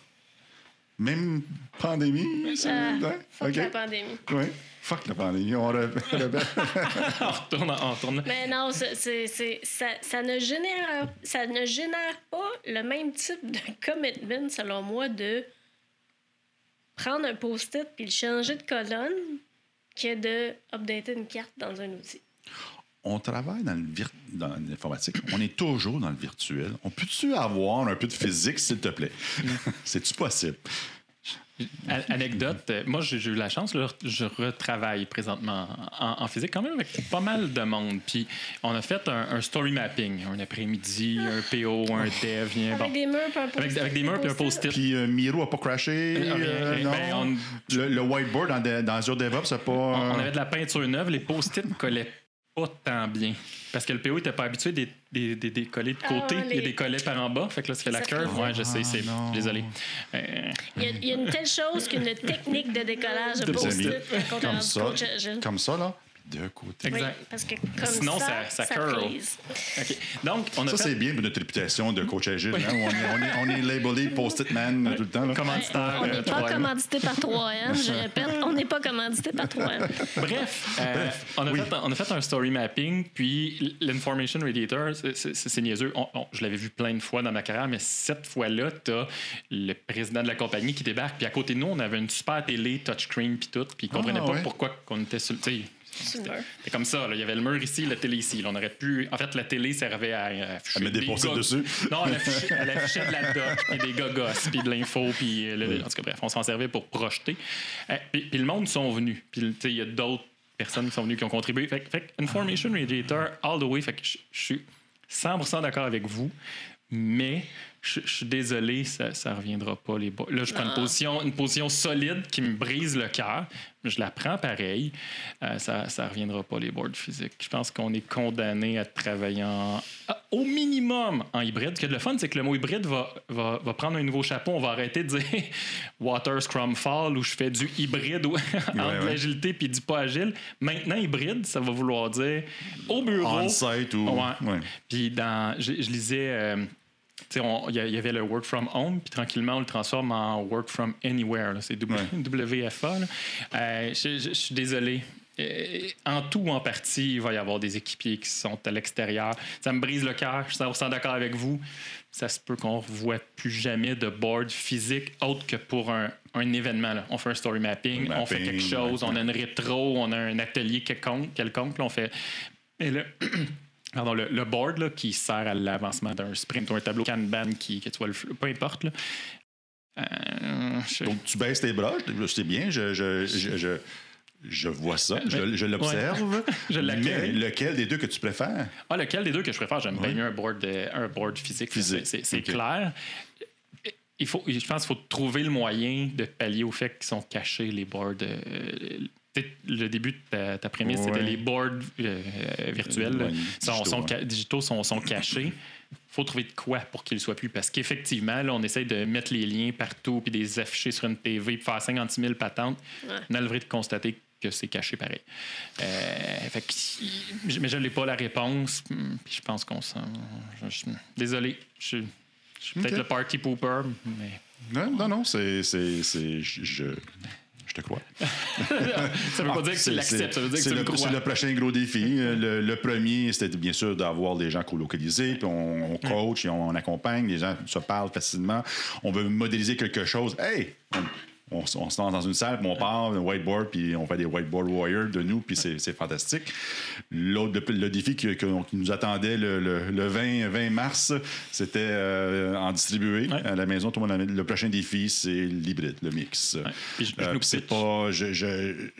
Même pandémie? c'est- ouais? fuck OK. la pandémie. Oui. Fuck la pandémie. On re- on retourne, on retourne. Mais non, c'est, c'est- c'est- ça, ça ne génère, ça ne génère pas le même type de commitment, selon moi, de prendre un post-it puis le changer de colonne que de updater une carte dans un outil. On travaille dans le vir- dans l'informatique. On est toujours dans le virtuel. On peut-tu avoir un peu de physique, s'il te plaît? C'est-tu possible? A- Anecdote, euh, moi j'ai j'ai eu la chance, là, je retravaille présentement en, en physique quand même avec pas mal de monde. Puis on a fait un, un story mapping, un après-midi, un PO, un dev, bien, Avec bon. des murs puis un post-it. Avec, avec des murs puis un post-it. Puis euh, Miro a pas crashé? Euh, euh, non? Ben, on- le, le whiteboard dans, de- dans Azure DevOps, c'est pas... On, on avait de la peinture neuve, les post-it ne collaient pas tant bien. Parce que le PO n'était pas habitué des, des, des, des collés de Ah, côté, il y a des collets par en bas. Fait que là, ça fait la Ça curve. frisait. Ouais, je sais, c'est. Ah. Désolé. Euh, Il y, a, il y a une telle chose qu'une technique de décollage de post-it. a comme ça, je- comme ça, là. De côté. Exact. Oui, parce que comme Sinon, ça, ça- ça curl. Donc, on a Ça, fait c'est bien pour notre réputation de coach agile. hein, où on, est, on, est, on est labelé post-it man tout le temps. là. commanditaire. On euh, n'est pas 3M. commandité par 3M, je répète, on n'est pas commandité par 3M. Bref, euh, on, a oui. fait, on a fait un story mapping, puis l'Information Radiator, c'est- niaiseux. On- on- je l'avais vu plein de fois dans ma carrière, mais cette fois-là, tu as le président de la compagnie qui débarque, puis à côté de nous, on avait une super télé, touchscreen, puis tout, puis il comprenait Ah, pas ouais. pourquoi qu'on était Sur le C'était comme ça, là. il y avait le mur ici, la télé ici. Là, on aurait pu. En fait, la télé servait à, à afficher À mettre des gog- dessus. Non, elle affichait, elle affichait de la doc, puis des gogos, puis de l'info, puis euh, en tout cas, bref, on s'en servait pour projeter. Euh, puis, puis le monde sont venus. Puis il y a d'autres personnes qui sont venues qui ont contribué. Fait, que- fait Information Radiator, all the way. Fait que je suis 100% d'accord avec vous, mais je je suis désolé, ça ne reviendra pas. Les Là, je prends une position, une position solide qui me brise le cœur. Je la prends pareil. Euh, ça ne reviendra pas, les boards physiques. Je pense qu'on est condamné à travailler en, à- au minimum en hybride. Ce qui est le fun, c'est que le mot hybride va, va, va prendre un nouveau chapeau. On va arrêter de dire Water Scrum Fall où je fais du hybride ou entre Ouais, de ouais. l'agilité puis du pas agile. Maintenant, hybride, ça va vouloir dire au bureau. On-site ou... Puis dans, je, je lisais, euh, il y, avait le work from home, puis tranquillement on le transforme en work from anywhere. C'est W- WFA. Euh, je, suis désolé. Euh, En tout ou en partie, il va y avoir des équipiers qui sont à l'extérieur. Ça me brise le cœur. Je suis 100% d'accord avec vous. Ça se peut qu'on ne revoie plus jamais de board physique autre que pour un, un événement. là. On fait un story mapping, on fait quelque chose, ouais. on a une rétro, on a un atelier quelconque, quelconque là, on fait. Et là, Pardon, le, le board là, qui sert à l'avancement d'un sprint ou un tableau Kanban qui, que tu vois le peu importe. Là. Euh, je- Donc, tu baisses tes bras, je- c'est bien, je, je, je, je, vois ça, je, je l'observe. Je. Mais lequel des deux que tu préfères? Ah, lequel des deux que je préfère? J'aime bien mieux un board, euh, un board physique. Physique, C'est- clair. Il faut, je pense qu'il faut trouver le moyen de pallier au fait qu'ils sont cachés, les boards. euh, le début de ta, ta prémisse, Ouais. c'était les boards euh, virtuels Ouais, sont, digitaux, sont hein. digitaux sont, sont cachés. faut trouver de quoi pour qu'ils ne soient plus. Parce qu'effectivement, là, on essaie de mettre les liens partout puis de les afficher sur une TV puis faire 56 000 patentes. Ouais. On a le vrai de constater que c'est caché pareil. Euh, fait que- mais je n'ai pas la réponse. Hum, Puis je pense qu'on s'en. je- je- désolé. Je, je suis peut-être le party pooper, mais. Non, non, non, c'est. c'est, c'est je, je, te crois. Ça veut pas dire que tu C'est- l'acceptes, ça veut dire que tu le le, crois. c'est le prochain gros défi. Euh, Le, le premier, c'était bien sûr d'avoir des gens colocalisés, puis on, on coach et on, on accompagne, les gens se parlent facilement. On veut modéliser quelque chose. Hey! On, se lance dans une salle, puis on part, un whiteboard, puis on fait des whiteboard warriors de nous, puis c'est fantastique. L'autre, le, le défi qui, nous attendait le, le- le 20, 20 mars, c'était euh, en distribué Ouais. à la maison. Tout le monde avait- le prochain défi, c'est l'hybride, le mix. Ouais. Puis je- je Euh, c'est pas. Je, je-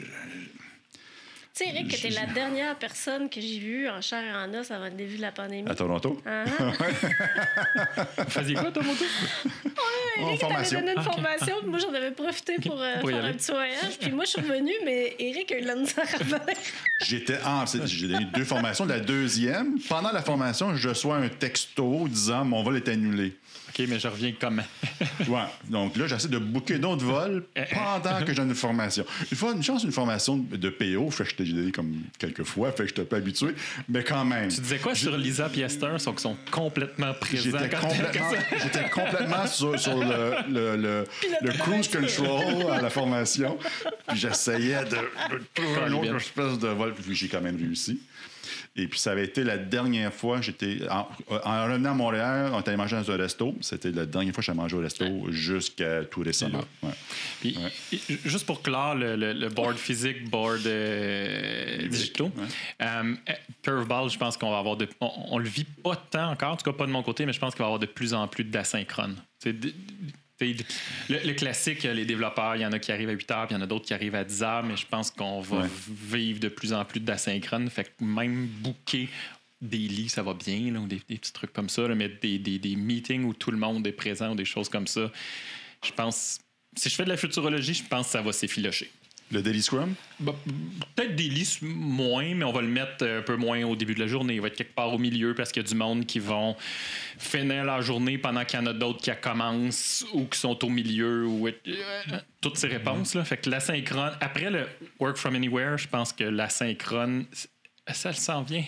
Tu sais, Eric, que t'es la dernière personne que j'ai vue en chair et en os avant le début de la pandémie. à Toronto? Ah, Vous faisiez quoi, toi, moto? En Eric t'avait formation. donné une Ah, formation, puis moi j'en avais profité pour, euh, Pour faire un petit voyage. Puis moi je suis revenue, mais Eric a eu de la misère à. J'étais en. c'est- J'ai donné deux formations. La deuxième, pendant la formation, je reçois un texto disant mon vol est annulé. OK, mais je reviens comment? Ouais. Donc là, j'essaie de booker d'autres vols pendant que j'ai une formation. Une fois, une chance, une formation de PO, fait que j'étais- j'ai donné comme quelques fois, fait que j'étais pas habitué, mais quand même. Tu disais quoi sur Lisa et Esther? Ils sont, sont complètement présents. J'étais complètement, j'étais complètement sur, sur le, le, le, le cruise control à la formation. Puis j'essayais de, de trouver une autre espèce de vol. Puis j'ai quand même réussi. Et puis ça avait été la dernière fois j'étais. En, en revenant à Montréal, on était allé manger dans un resto. C'était la dernière fois que j'ai mangé au resto jusqu'à tout récemment. Ouais. Puis, juste pour clore le, le- le board physique, board euh, digitaux, euh, Curveball, je pense qu'on va avoir de. On, on le vit pas tant encore, en tout cas pas de mon côté, mais je pense qu'il va y avoir de plus en plus d'asynchrone. Le, le classique, les développeurs, il y en a qui arrivent à 8 heures, puis il y en a d'autres qui arrivent à 10 heures, mais je pense qu'on va Ouais. vivre de plus en plus d'asynchrone. Fait que même booker des lits, ça va bien, là, ou des, des petits trucs comme ça, là, mais des, des- des meetings où tout le monde est présent ou des choses comme ça, je pense. Si je fais de la futurologie, je pense que ça va s'effilocher. Le Daily Scrum? Bah, Peut-être listes moins, mais on va le mettre un peu moins au début de la journée. Il va être quelque part au milieu parce qu'il y a du monde qui vont finir la journée pendant qu'il y en a d'autres qui commencent ou qui sont au milieu ou euh, toutes ces réponses. Là. Fait que l'asynchrone, après le work from anywhere, je pense que l'asynchrone, ça s'en vient.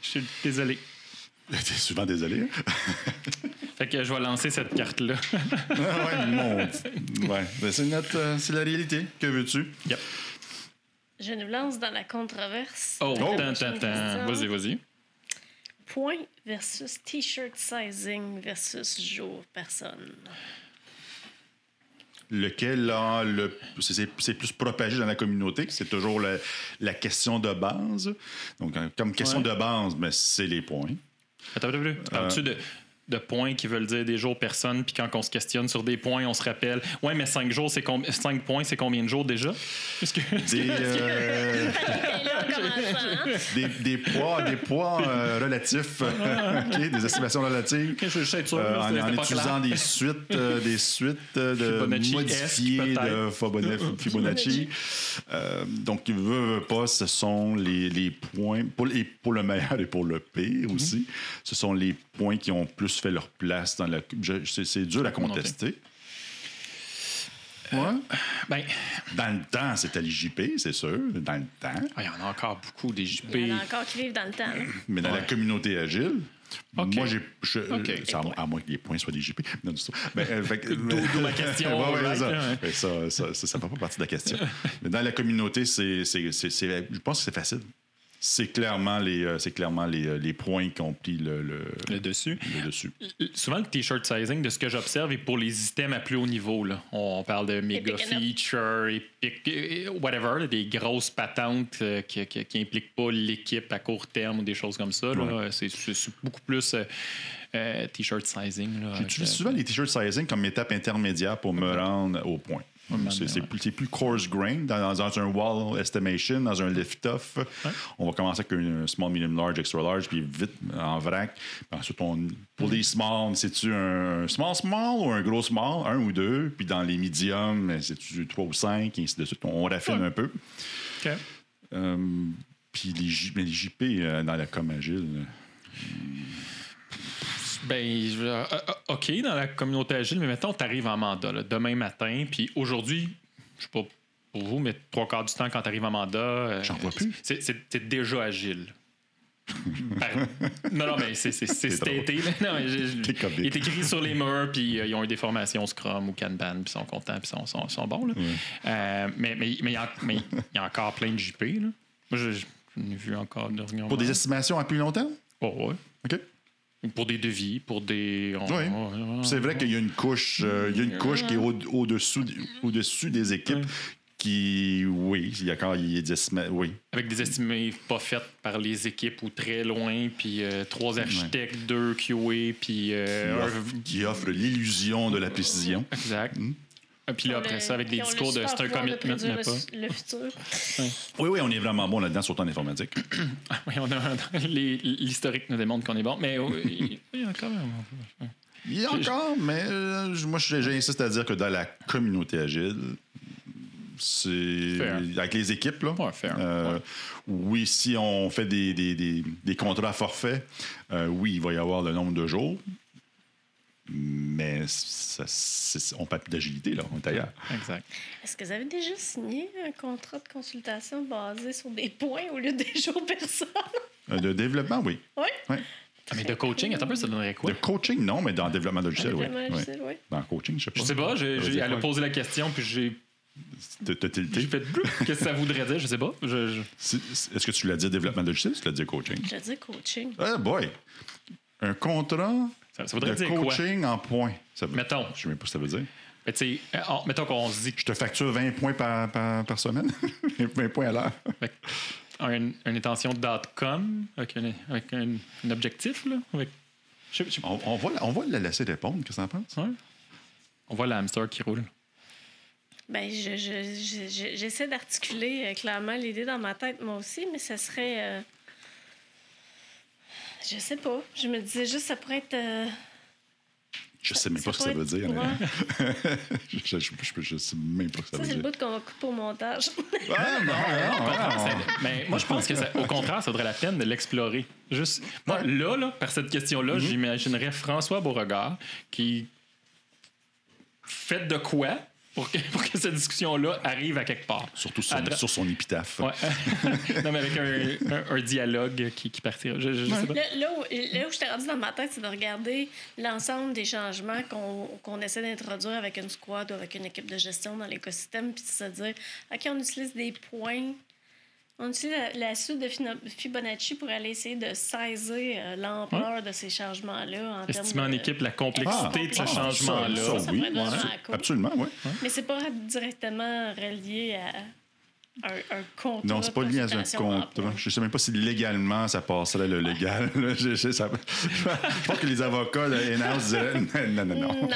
Je suis désolé. T'es souvent désolé. Fait que je vais lancer cette carte-là. Ah ouais, mon. Ouais. Ben, c'est, notre, euh, c'est la réalité. Que veux-tu? Yep. Je nous lance dans la controverse. Oh, La tant, prochaine tant, tant. question. Vas-y, vas-y. Point versus t-shirt sizing versus jour personne. lequel a le c'est- plus propagé dans la communauté c'est toujours la, la question de base? Donc euh, comme question Ouais. de base ben, c'est les points Attends, attends, attends. Parles-tu de, de points qui veulent dire des jours personne, puis quand on se questionne sur des points, on se rappelle, ouais, mais 5 jours, c'est com- cinq points, c'est combien de jours déjà? Que- des, euh, des, des poids des poids euh, relatifs OK, des estimations relatives je sûr, Euh, là, en, utilisant clair. des suites, euh, des suites euh, de modifiées de Fibonacci. Fibonacci. Euh, donc, veut, veut pas, ce sont les, les points, pour, et pour le meilleur et pour le pire Mhm. aussi, ce sont les points qui ont plus fait leur place dans la. je- C'est dur à contester. Ouais. Ben, Dans le temps, c'était l'IJP, c'est sûr, dans le temps. ah, il y en a encore beaucoup des JP. Il y en a encore qui vivent dans le temps. hein. Mais dans la Ouais. communauté agile, OK. moi, j'ai. je- OK. c'est à, à moins que les points soient des JP. Non, du tout. Ben, euh, D'où- ma question, Ouais, ça. Ben, ça, ça, ça, ça fait pas partie de la question. Mais dans la communauté, c'est, c'est, c'est- c'est- je pense que c'est facile. C'est clairement les, euh, c'est clairement les, euh, les points qui ont pris le, le, Le dessus. le dessus. Souvent, le t-shirt sizing, de ce que j'observe, est pour les systèmes à plus haut niveau. Là. On parle de méga feature, epic, whatever, là, des grosses patentes euh, qui qui impliquent pas l'équipe à court terme ou des choses comme ça. Ouais. C'est beaucoup plus euh, t-shirt sizing. J'utilise souvent les t-shirt sizing comme étape intermédiaire pour me rendre au point. C'est, ouais. plus, coarse grain dans, dans un wall estimation, dans un lift-off. On va commencer avec un small, medium, large, extra large, puis vite en vrac. Puis ensuite, on, pour les small, c'est-tu un small, small ou un gros small, un ou deux? Puis dans les mediums, c'est-tu trois ou cinq, et ainsi de suite. On raffine un peu. OK. Euh, puis les, JP euh, dans la com agile. là. Ben, euh, euh, OK, dans la communauté agile, mais mettons, tu arrives en mandat là, demain matin, puis aujourd'hui, je sais pas pour vous, mais trois quarts du temps, quand tu arrives en mandat. euh, J'en vois plus. C'est déjà agile. Par- non, non, mais c'est T'es comique. il est écrit sur les murs, puis euh, ils ont eu des formations Scrum ou Kanban, puis ils sont contents, puis ils sont, sont, sont bons. là. Euh, mais mais mais il y, a- mais il y a encore plein de JP. Là. Moi, je, je n'ai vu encore dernièrement. Pour des estimations à plus longtemps? Oh, ouais. OK. Pour des devis, pour des. Oui. C'est vrai qu'il y a une couche, euh, il y a une couche qui est au- au-dessous au-dessus des équipes qui, oui, il y a quand il y a des estima- oui. Avec des estimés pas faites par les équipes ou très loin, puis euh, trois architectes, deux QA, puis Qui euh, qui offre l'illusion de la précision. Exact. Et puis là, après ça, avec des discours de c'est un commitment, mais pas. le futur. Oui, oui, on est vraiment bon là-dedans, surtout en informatique. Oui, on a, les- l'historique nous démontre qu'on est bon, mais oui, il y a quand même. Il y a encore, mais euh, moi, je- j'insiste à dire que dans la communauté agile, c'est Fair. avec les équipes, là. Ouais, fair. euh, Ouais. Oui, si on fait des, des, des, des contrats à forfait, euh, oui, il va y avoir le nombre de jours. Mais ça, on parle plus d'agilité, là, on est ailleurs. Exact. Est-ce que vous avez déjà signé un contrat de consultation basé sur des points au lieu des jours personnes? Euh, De développement, oui. Oui. Ouais. Ah, mais de coaching, attends un peu, ça donnerait quoi? De coaching, non, mais dans le développement logiciel, oui. Développement logiciel, oui. Dans le coaching, je sais pas. Je sais pas, j'ai- Ça veut j'ai- dire elle a posé la question, puis j'ai T'as- tilté? j'ai fait. Qu'est-ce que ça voudrait dire? Je sais pas. Je- Est-ce que tu l'as dit développement logiciel ou tu l'as dit coaching? Je dis coaching. Ah, boy! Un contrat Ça, ça voudrait de dire quoi? coaching en points. Ça veut- Mettons. Je sais même pas ce que ça veut dire. Mais tu sais, euh, mettons qu'on se dit que Je te facture 20 points par, par, par semaine. 20 points à l'heure. avec un, une intention .com avec un, avec un, un objectif, là? Avec, je je. On, on va, on va la laisser répondre. Qu'est-ce que t'en penses? Ouais. On voit le hamster qui roule. Ben, je, je- je- je- j'essaie d'articuler euh, clairement l'idée dans ma tête, moi aussi, mais ça serait. euh, je sais pas. Je me disais juste, ça pourrait être. euh, Je sais même pas ce que ça pourrait veut être- dire. Ouais. je, je, je, je sais même pas ce que ça Ça, veut c'est le dire. bout qu'on va couper au montage. Ah, non, non, non, non. Mais moi, je pense que ça, au contraire, ça vaudrait la peine de l'explorer. Juste, moi, là, là, par cette question-là, Mm-hmm. j'imaginerais François Beauregard qui fait de quoi pour que, pour que cette discussion-là arrive à quelque part. Surtout sur, Adra- sur son épitaphe. Ouais. non, mais avec un, un- un dialogue qui, qui partira. Je, je- je sais pas. Là, là où, là où je t'ai rendu dans ma tête, c'est de regarder l'ensemble des changements qu'on qu'on essaie d'introduire avec une squad ou avec une équipe de gestion dans l'écosystème, puis de se dire, OK, on utilise des points. On utilise la, la suite de Fibonacci pour aller essayer de saisir euh, l'ampleur de ces changements-là. En Estimer en équipe la complexité de ce Ah, changement-là. ça, ça oui, cool. absolument, oui. Mais c'est pas directement relié à un, un contrat. Non, c'est pas lié à un contrat. Je sais même pas si légalement ça passerait le légal. Je, je- ça- je pense que les avocats de in-house diraient non, non, non, non. Non.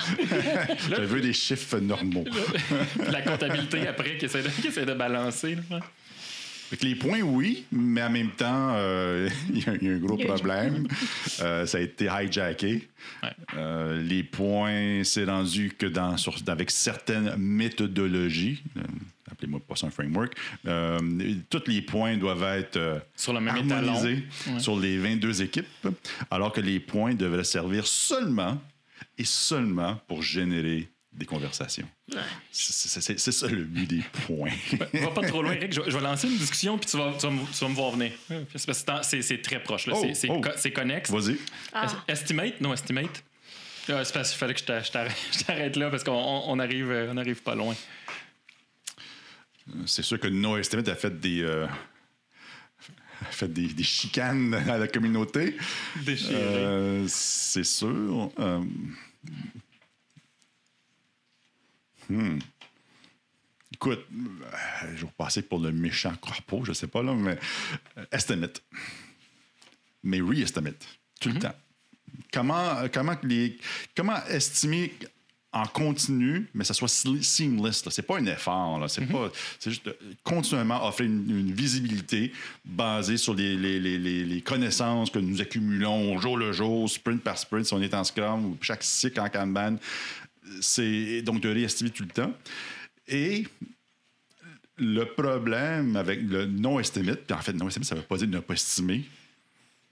Je veux des chiffres normaux. la comptabilité après qui essaie de, qui essaie de balancer. là, les points, oui, mais en même temps, euh, il y, a- il y a un gros problème. Euh, ça a été hijacké. Ouais. Euh, les points, c'est rendu que dans, sur- avec certaines méthodologies, euh, appelez-moi pas ça un framework, euh, tous les points doivent être euh, Sur le même étalon. harmonisés Ouais. sur les 22 équipes, alors que les points devraient servir seulement et seulement pour générer des conversations. Ouais. C'est- ça le but des points. Va pas trop loin, Eric. Je, je vais lancer une discussion, puis tu vas, tu vas, me- tu vas me voir venir. C'est parce que c'est- c'est très proche. Oh, C'est- oh. co- c'est connexe. Vas-y. Ah. Estimate? Non, estimate. Euh, c'est parce qu'il fallait que je t'a- je t'arrête là parce qu'on on- arrive, euh, on arrive pas loin. C'est sûr que No Estimate a fait des, euh, a fait des, des chicanes à la communauté. Déchiré. Euh, c'est sûr. Euh, hmm. Écoute, euh, je vais passer pour le méchant corpo, je sais pas, là, mais euh, estimate. Mais re-estimate, tout le temps. Comment, comment, que les, comment estimer en continu, mais ça soit se- seamless. là? C'est pas un effort. là. C'est pas. C'est juste continuellement offrir une, une visibilité basée sur les, les- les- les- les connaissances que nous accumulons jour le jour, sprint par sprint, si on est en Scrum ou chaque cycle en Kanban. C'est donc de réestimer tout le temps. Et le problème avec le non-estimate, puis en fait, non-estimate, ça ne veut pas dire ne pas estimer,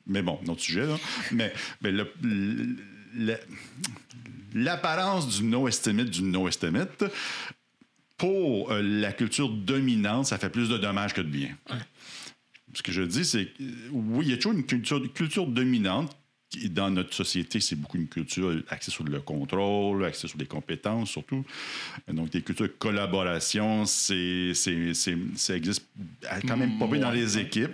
mais bon, notre sujet, là. Mais, mais le- le- le- l'apparence du no-estimate du no-estimate, pour euh, la culture dominante, ça fait plus de dommages que de bien. Ce que je dis, c'est que, oui, il y a toujours une culture, une culture dominante. Dans notre société, c'est beaucoup une culture axée sur le contrôle, axée sur les compétences surtout. Donc, des cultures de collaboration, c'est, c'est, c'est- ça existe quand même pas bien dans les équipes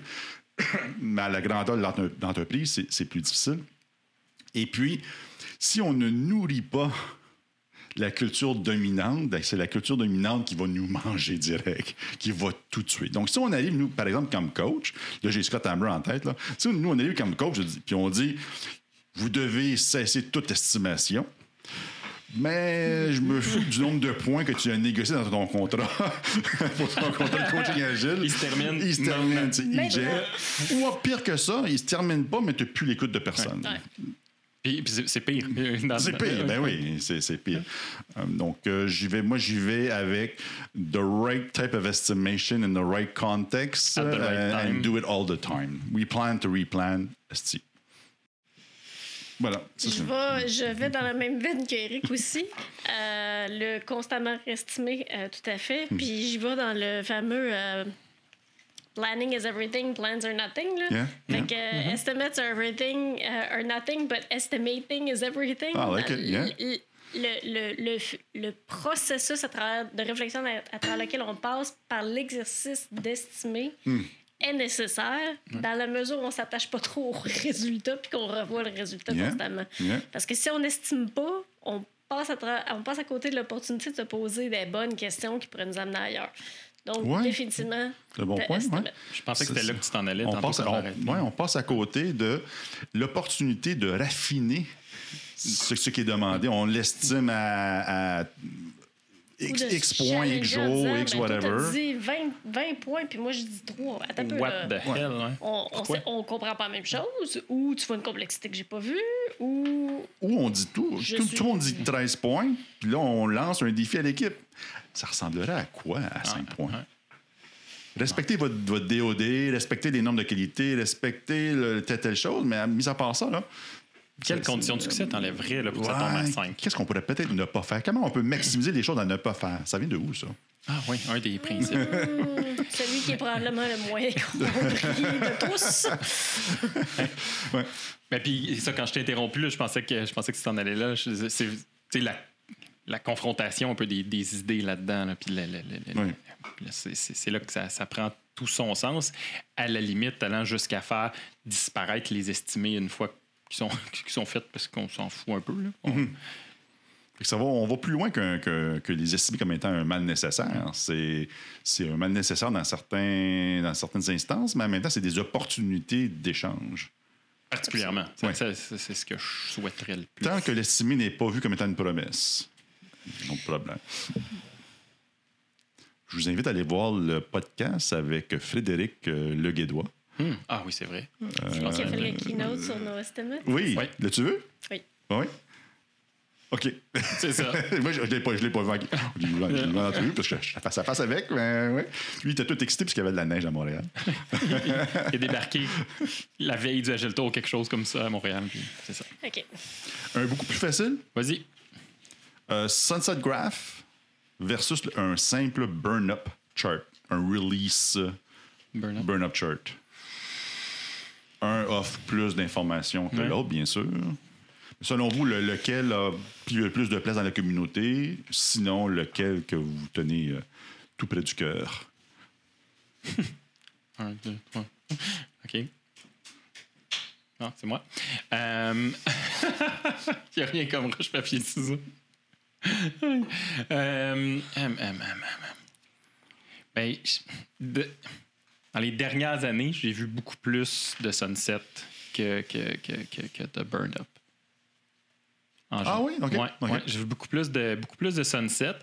mais à la grandeur de l'entre- l'entreprise, c'est plus difficile. Et puis, si on ne nourrit pas la culture dominante, ben, c'est la culture dominante qui va nous manger direct, qui va tout tuer. Donc, si on arrive, nous, par exemple, comme coach, là, j'ai Scott Amber en tête, là. si nous, on arrive comme coach, je dis- puis on dit, vous devez cesser toute estimation, mais je me fous du nombre de points que tu as négocié dans ton contrat pour ton contrat de coaching agile. Il se termine. Il se termine, tu sais, il gère. Ou pire que ça, il se termine pas, mais tu n'as plus l'écoute de personne. Ouais. Puis, puis c'est pire. Dans- C'est pire, ben oui, c'est c'est pire. Euh, donc, euh, j'y vais, moi, j'y vais avec the right type of estimation in the right context At the right uh, time. and do it all the time. We plan to replan. esti. Voilà. Je vais, je vais dans la même veine qu'Éric aussi. Euh, le constamment estimé, euh, tout à fait. Hmm. Puis j'y vais dans le fameux euh, planning is everything, plans are nothing. Là. Yeah, Fait yeah. que euh, estimates are everything, are nothing, but estimating is everything. Ah, like Dans it, yeah. le, le, le, le, le processus à travers, de réflexion à, à travers lequel on passe par l'exercice d'estimer Hmm. est nécessaire dans la mesure où on s'attache pas trop au résultat puis qu'on revoit le résultat Yeah. constamment. Yeah. Parce que si on n'estime pas, on passe, à on passe à côté de l'opportunité de se poser des bonnes questions qui pourraient nous amener ailleurs. Donc, Ouais. définitivement, C'est un bon point, ouais. Je pensais que c'était là que tu t'en allais. on passe, quand on, ouais, passe à côté de l'opportunité de raffiner ce, ce qui est demandé. On l'estime à, à X, points, X jours, X ben, whatever. dit 20, 20 points, puis moi, je dis 3. Attends un peu, What là. the hell, ouais. On, on, on comprend pas la même chose, ou tu vois une complexité que j'ai pas vue, ou Ou on dit tout. Je Tout, suis- tout le monde dit 13 points, puis là, on lance un défi à l'équipe. Ça ressemblerait à quoi à 5 points? ouais. Respectez votre, votre DOD, respectez les normes de qualité, respectez le, telle, telle chose, mais mis à part ça, là. Quelles conditions de succès t'enlèverais pour que ça tombe à Ouais, 5? Qu'est-ce qu'on pourrait peut-être ne pas faire? Comment on peut maximiser les choses à ne pas faire? Ça vient de où, ça? Ah oui, un des principes. hmm, celui qui est probablement le moins compris de tous. Ouais. Mais puis ça, quand je t'ai interrompu, là, je pensais que je pensais que tu t'en allais là. C'est tu sais, la, la confrontation un peu des, des idées là-dedans. là, puis Oui. c'est- là que ça, ça prend tout son sens, à la limite allant jusqu'à faire disparaître les estimés une fois qu'ils sont, sont faites parce qu'on s'en fout un peu. Là. On- Mhm. Ça va, on va plus loin que, que les estimer comme étant un mal nécessaire. C'est, c'est un mal nécessaire dans, certains, dans certaines instances, mais en même temps, c'est des opportunités d'échange. Particulièrement. Ouais. C'est ce que je souhaiterais le plus. Tant que l'estimé n'est pas vu comme étant une promesse. Non problème. Je vous invite à aller voir le podcast avec Frédéric euh, Leguédois. Hmm. Ah oui, c'est vrai. Je Qui pense a que- fait le keynote sur nos estimates. Oui, Oui. l'as-tu vu? Oui. Oui? OK. C'est ça. Moi, je ne l'ai pas, je l'ai pas Je l'ai je entrevue parce que je suis face à face avec. Mais ouais. Lui, il était tout excité parce qu'il y avait de la neige à Montréal. Il est débarqué la veille du Agile Tour, quelque chose comme ça à Montréal. puis C'est ça. OK. Un beaucoup plus facile, Vas-y. Euh, Sunset Graph versus un simple burn-up chart. Un release euh, Burn up. burn-up chart. Un offre plus d'informations que Ouais. l'autre, bien sûr. Selon vous, le- lequel a le plus de place dans la communauté? Sinon, lequel que vous tenez euh, tout près du cœur? Un, deux, trois. OK. Non, c'est moi. Euh... Il n'y a rien comme roche, papier, ciseaux. euh... hum, hum, hum. Ben, de- Dans les dernières années, j'ai vu beaucoup plus de Sunset que, que, que, que, de Burn Up. En Ah oui? OK. Ouais, OK. ouais, j'ai vu beaucoup plus de, beaucoup plus de Sunset.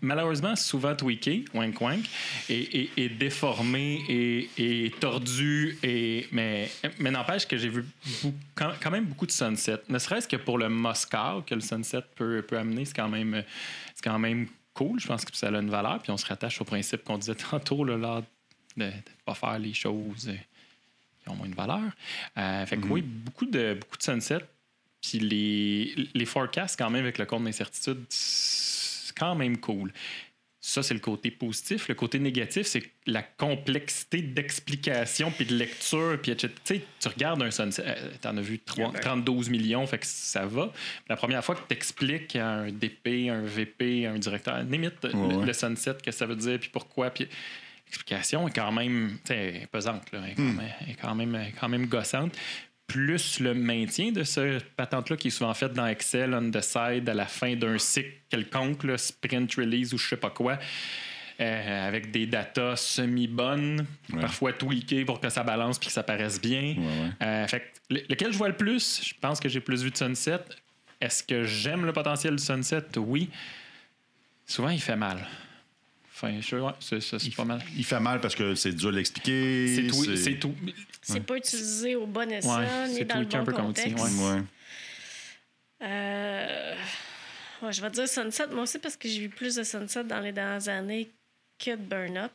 Malheureusement, souvent tweaké, wink wink, et, et, et déformé et, et tordu. Et, mais mais n'empêche que j'ai vu quand, quand même beaucoup de Sunset. Ne serait-ce que pour le Moscow que le Sunset peut, peut amener, c'est quand même c'est quand même cool. Je pense que ça a une valeur. Puis on se rattache au principe qu'on disait tantôt, là, l'art de ne pas faire les choses qui ont moins de valeur. Euh, fait que oui, beaucoup de, beaucoup de Sunset. Puis les, les forecasts, quand même, avec le compte d'incertitude, quand même cool. Ça, c'est le côté positif. Le côté négatif, c'est la complexité d'explication puis de lecture. Puis etc. Tu sais, tu regardes un sunset, euh, t'en as vu trois- 32 millions, fait que ça va. La première fois que tu expliques à un DP, un VP, un directeur, limite le, ouais. le sunset, qu'est-ce que ça veut dire, puis pourquoi, puis l'explication est quand même pesante, là, elle est quand, même, elle est quand même, elle est quand même gossante. Plus le maintien de ce patente-là qui est souvent fait dans Excel, on the side, à la fin d'un cycle quelconque, là, sprint release ou je sais pas quoi, euh, avec des datas semi-bonnes, Ouais. parfois tweakées pour que ça balance puis que ça paraisse bien. Ouais, ouais. Euh, fait que le- lequel je vois le plus, je pense que j'ai plus vu de Sunset. Est-ce que j'aime le potentiel du Sunset? Oui. Souvent, il fait mal. Enfin, je, ouais, c'est pas mal. Il fait mal parce que c'est dur à l'expliquer. C'est tout. C'est. C'est pas utilisé au bon escient, Ouais, ni dans le bon un peu contexte. ouais. Ouais. Euh, ouais, je vais dire Sunset, moi aussi, parce que j'ai vu plus de Sunset dans les dernières années que de Burn Up.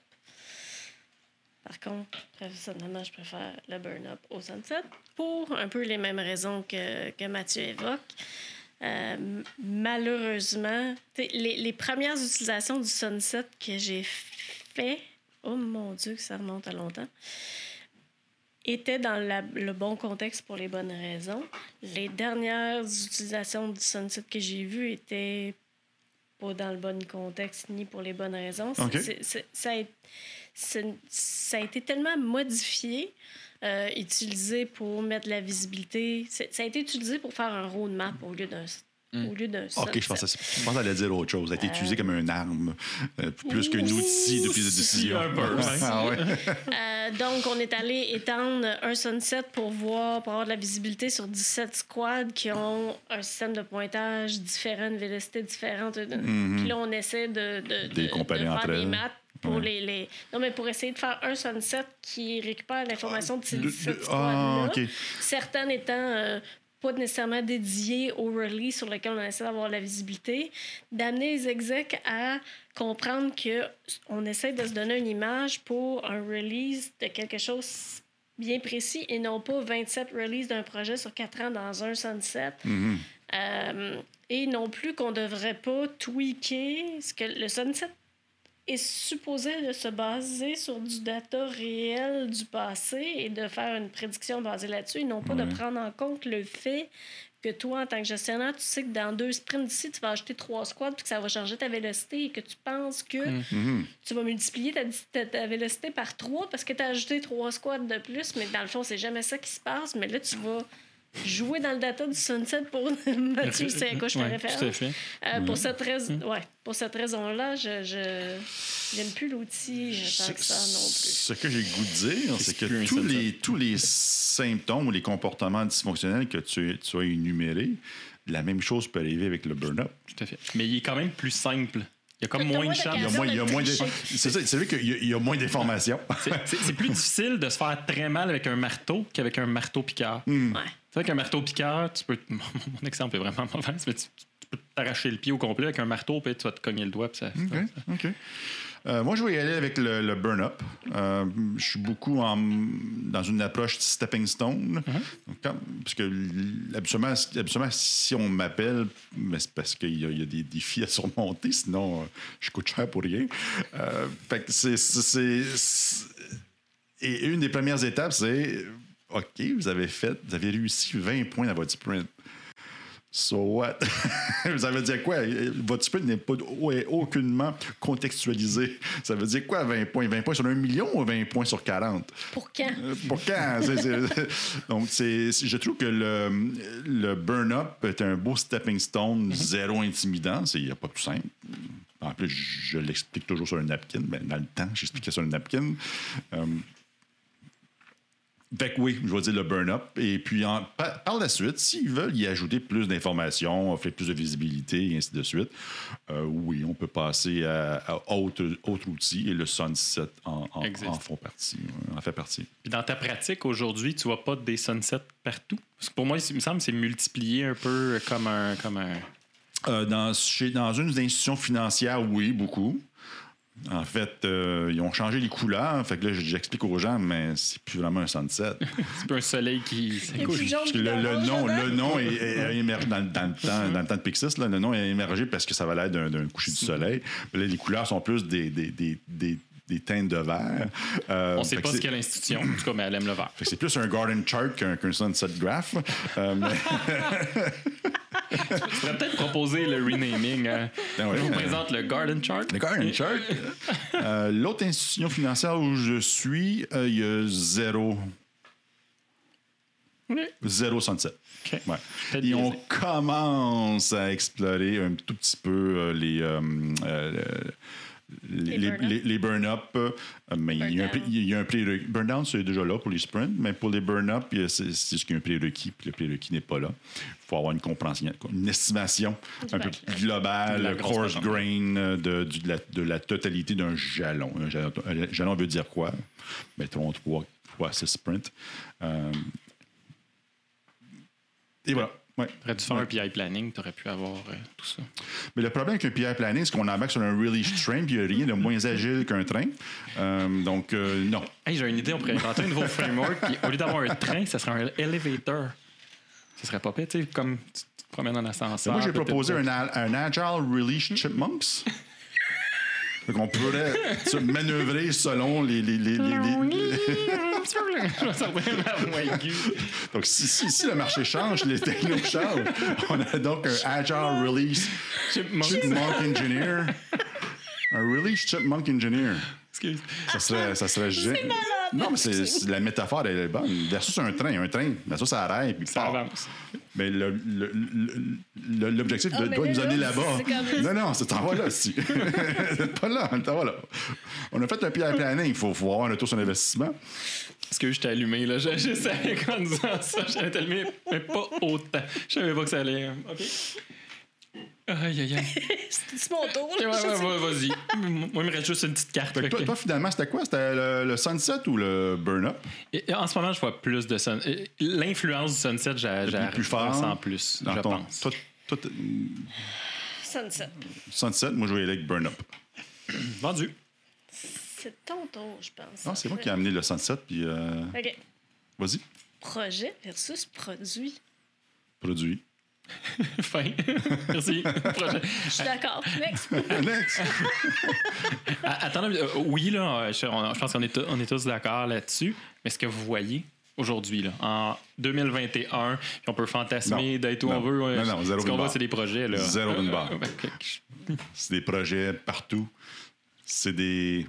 Par contre, personnellement, je préfère le burn-up au sunset pour un peu les mêmes raisons que, que Mathieu évoque. Euh, malheureusement, les, les premières utilisations du sunset que j'ai fait, oh mon Dieu, que ça remonte à longtemps, étaient dans la- le bon contexte pour les bonnes raisons. Les dernières utilisations du sunset que j'ai vues étaient pas dans le bon contexte ni pour les bonnes raisons. Ça, a, c'est- ça a été tellement modifié, euh, utilisé pour mettre de la visibilité. Ça a été utilisé pour faire un roadmap au lieu d'un au lieu d'un OK, je pensais, je pensais aller dire autre chose. Ça a été utilisé comme une arme, euh, plus qu'un outil de prise de décision. Ouais. Ah ouais. Euh, donc, on est allé étendre un sunset pour voir, pour avoir de la visibilité sur 17 squads qui ont un système de pointage différent, une vélocité différente. Puis là, on essaie de, de, De de- faire entre des maths pour Ouais. les, les- Non, mais pour essayer de faire un sunset qui récupère l'information de ces Le- 17 le- squads-là. ah, OK. Certaines étant euh, pas nécessairement dédiées au release sur lequel on essaie d'avoir la visibilité, d'amener les execs à comprendre que on essaie de se donner une image pour un release de quelque chose bien précis et non pas 27 releases d'un projet sur 4 ans dans un sunset. Mhm. Euh, et non plus qu'on ne devrait pas tweaker ce que le sunset est supposé de se baser sur du data réel du passé et de faire une prédiction basée là-dessus et non pas Ouais. de prendre en compte le fait que toi, en tant que gestionnaire, tu sais que dans deux sprints d'ici, tu vas acheter trois squads puis que ça va changer ta vélocité et que tu penses que Mhm. tu vas multiplier ta, ta, ta vélocité par trois parce que tu as ajouté trois squads de plus, mais dans le fond, c'est jamais ça qui se passe. Mais là, tu vas jouer dans le data du sunset pour Mathieu, c'est à quoi je te Ouais, réfère. Tout à fait. Euh, pour, cette rais- ouais, pour cette raison-là, je, je j'aime plus l'outil tant que ça non plus. Ce que j'ai le goût de dire, c'est que tous les, tous les symptômes ou les comportements dysfonctionnels que tu, tu as énumérés, la même chose peut arriver avec le burn-up. Tout à fait. Mais il est quand même plus simple. Il y a comme moins de moins de chances. Il y a Raison moins, il y a de moins de- tricher. c'est ça, c'est vrai qu'il y a- il y a moins d'informations. C'est- plus difficile de se faire très mal avec un marteau qu'avec un marteau piqueur. Ouais. C'est vrai qu'un marteau piqueur, tu peux. Mon, exemple est vraiment mauvais, mais tu, tu peux t'arracher le pied au complet avec un marteau, puis tu vas te cogner le doigt. Puis ça, OK. Euh, moi, je vais y aller avec le, le burn-up. Euh, je suis beaucoup en- dans une approche stepping stone. Donc, quand- parce que habituellement, habituellement, si on m'appelle, mais c'est parce qu'il y, a- il y a des défis à surmonter, sinon euh, je coûte cher pour rien. Fait que c'est- Et une des premières étapes, c'est OK, vous avez fait, vous avez réussi 20 points dans votre sprint. So what? ça veut dire quoi? Votre sprint n'est pas est aucunement contextualisé. Ça veut dire quoi 20 points? 20 points sur un million ou 20 points sur 40? Pour quand? Euh, Pour quand? C'est- c'est- Donc, c'est, je trouve que le, le burn-up est un beau stepping stone, zéro intimidant. Il n'y a pas plus simple. En plus, je l'explique toujours sur un napkin. mais dans le temps, j'expliquais sur un napkin. Euh, fait que oui, je vais dire le burn-up. Et puis, en- par, par la suite, s'ils veulent y ajouter plus d'informations, offrir plus de visibilité et ainsi de suite, euh, oui, on peut passer à, à autre, autre outil et le sunset en, en, Existe. en font partie, en fait partie. Puis dans ta pratique aujourd'hui, tu vois pas des sunsets partout? Parce que pour moi, il me semble que c'est multiplié un peu comme un. Comme un... Euh, dans, chez, dans une des institutions financières, oui, beaucoup. En fait, euh, ils ont changé les couleurs. Fait que là, j'explique aux gens, mais c'est plus vraiment un sunset. C'est pas un soleil qui le, nom, le nom est, émergé dans, dans le temps, dans le temps de Pixis. Là, le nom est émergé parce que ça va l'air d'un, d'un coucher du soleil. Là, les couleurs sont plus des, des, des, des, des teintes de vert. Euh, On sait fait pas ce c'est- qu'est l'institution, en tout cas, mais elle aime le fait que c'est plus un garden chart qu'un, qu'un sunset graph. Euh, mais- Tu pourrais peut-être proposer le renaming. hein. Ben ouais. Je vous présente le Garden Chart. Le Garden Chart. Euh, l'autre institution financière où je suis, euh, il y a zéro, Oui. zéro sunset. OK. Ouais. Et on commence à explorer un tout petit peu euh, les, les, Les les- burn-up. les- les burn-up. euh, mais il y a un, il y a un prérequis. Burn-down, c'est déjà là pour les sprints, mais pour les burn-up, c'est ce qu'il y a un prérequis, puis le prérequis n'est pas là. Il faut avoir une compréhension, une estimation Du un peu plus globale, la coarse grain euh, de, du- de la, de la totalité d'un jalon. Un jalon, un jalon veut dire quoi? Mettons 3 fois 6 sprints. Euh, et voilà. Ouais. Tu aurais dû faire un PI planning, tu aurais pu avoir euh, tout ça. Mais le problème avec un PI planning, c'est qu'on embarque sur un release train, puis il n'y a rien de moins agile qu'un train. Euh, donc, euh, non. Hey, j'ai une idée, on pourrait inventer un nouveau framework, puis au lieu d'avoir un train, ça serait un elevator. Ça serait pas pire, tu sais, comme tu te promènes en ascenseur. Moi, j'ai proposé un, un Agile Release Chipmunks. Donc, on pourrait se manœuvrer selon les. les, les, les-. Donc, si, si, si le marché change, les technos changent. On a donc un Agile Release Chipmunk. Chipmunk Engineer. Un Release Chipmunk Engineer. Excuse. Ça serait, ça serait Non, mais c'est, c'est- la métaphore, elle est bonne. Versus un train. Un train, ben ça, ça arrête. Puis Ça part. avance. Mais le- le- le- le- l'objectif de- mais doit nous amener là-bas. Non, non, c'est t'en vas là, si. c'est pas là, t'en vas là. On a fait un PI planning. Il faut, faut avoir un retour sur investissement. Parce que je t'ai allumé, là? Je, je savais qu'en disant ça, j'allais t'allumer, mais pas autant. Je savais pas que ça allait. euh, OK. Aïe, aïe, aïe. C'est mon tour. Ouais, ouais, vas-y. Moi, il me reste juste une petite carte. Fait que toi, finalement, c'était quoi? C'était le, le sunset ou le burn-up? En ce moment, je vois plus de sun. euh, L'influence du sunset, j'ai plus fort ressens plus, je ton- pense. Toi, toi, Sunset. sunset, moi, je vais y aller avec burn-up. Vendu. C'est ton tour, je pense. Non, c'est moi qui ai amené le sunset, puis euh, OK. vas-y, Projet versus produit. produit. fin. Merci. Prochain. Je suis d'accord. Next. Next! Attends, euh, oui, là, je, on- je pense qu'on est, tous- on est tous d'accord là-dessus. Mais ce que vous voyez aujourd'hui, là, en 2021, puis on peut fantasmer d'être où on Non. veut. non, zéro Ce qu'on une voit, barre. c'est des projets. Là. Zéro une Euh, barre. euh, euh, C'est des projets partout. C'est des.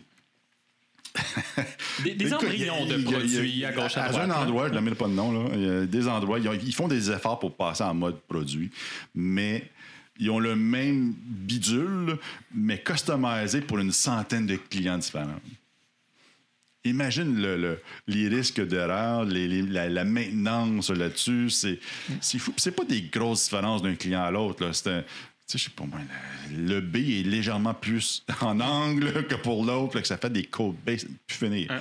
Des, des Écoute, embryons de produits a- à gauche à droite. un là. endroit, je ne mets pas de nom, là. Il y a des endroits, ils, ont- ils font des efforts pour passer en mode produit, mais ils ont le même bidule, mais customisé pour une centaine de clients différents. Imagine le- le- les risques d'erreur, la, la maintenance là-dessus. C'est fou. C'est pas des grosses différences d'un client à l'autre. C'est sais, je sais pas moi, le, le B est légèrement plus en angle que pour l'autre, que ça fait des code base plus finir.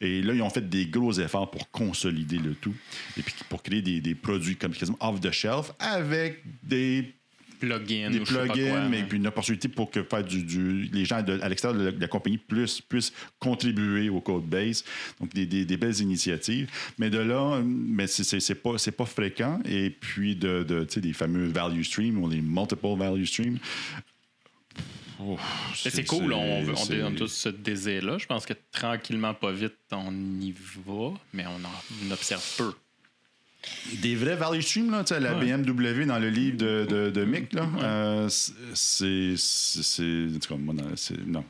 Et là, ils ont fait des gros efforts pour consolider le tout et puis pour créer des, des produits comme quasiment off the shelf avec des Plugins. des plugins, mais ouais. puis une opportunité pour que faire du, du- les gens de- à l'extérieur de la, de la compagnie plus, puissent contribuer au code base. Donc, des, des- des belles initiatives. Mais de là, mais c'est- pas, pas fréquent. Et puis, de, de, tu sais, des fameux value streams ou les multiple value streams. Oh, c'est cool, on, veut- on donne tous ce désir-là. Je pense que tranquillement, pas vite, on y va, mais on en on observe peu. Des vrais value streams, là, la Ouais. BMW dans le livre de, de, de Mick, là, euh, c'est. en tout cas, moi, non.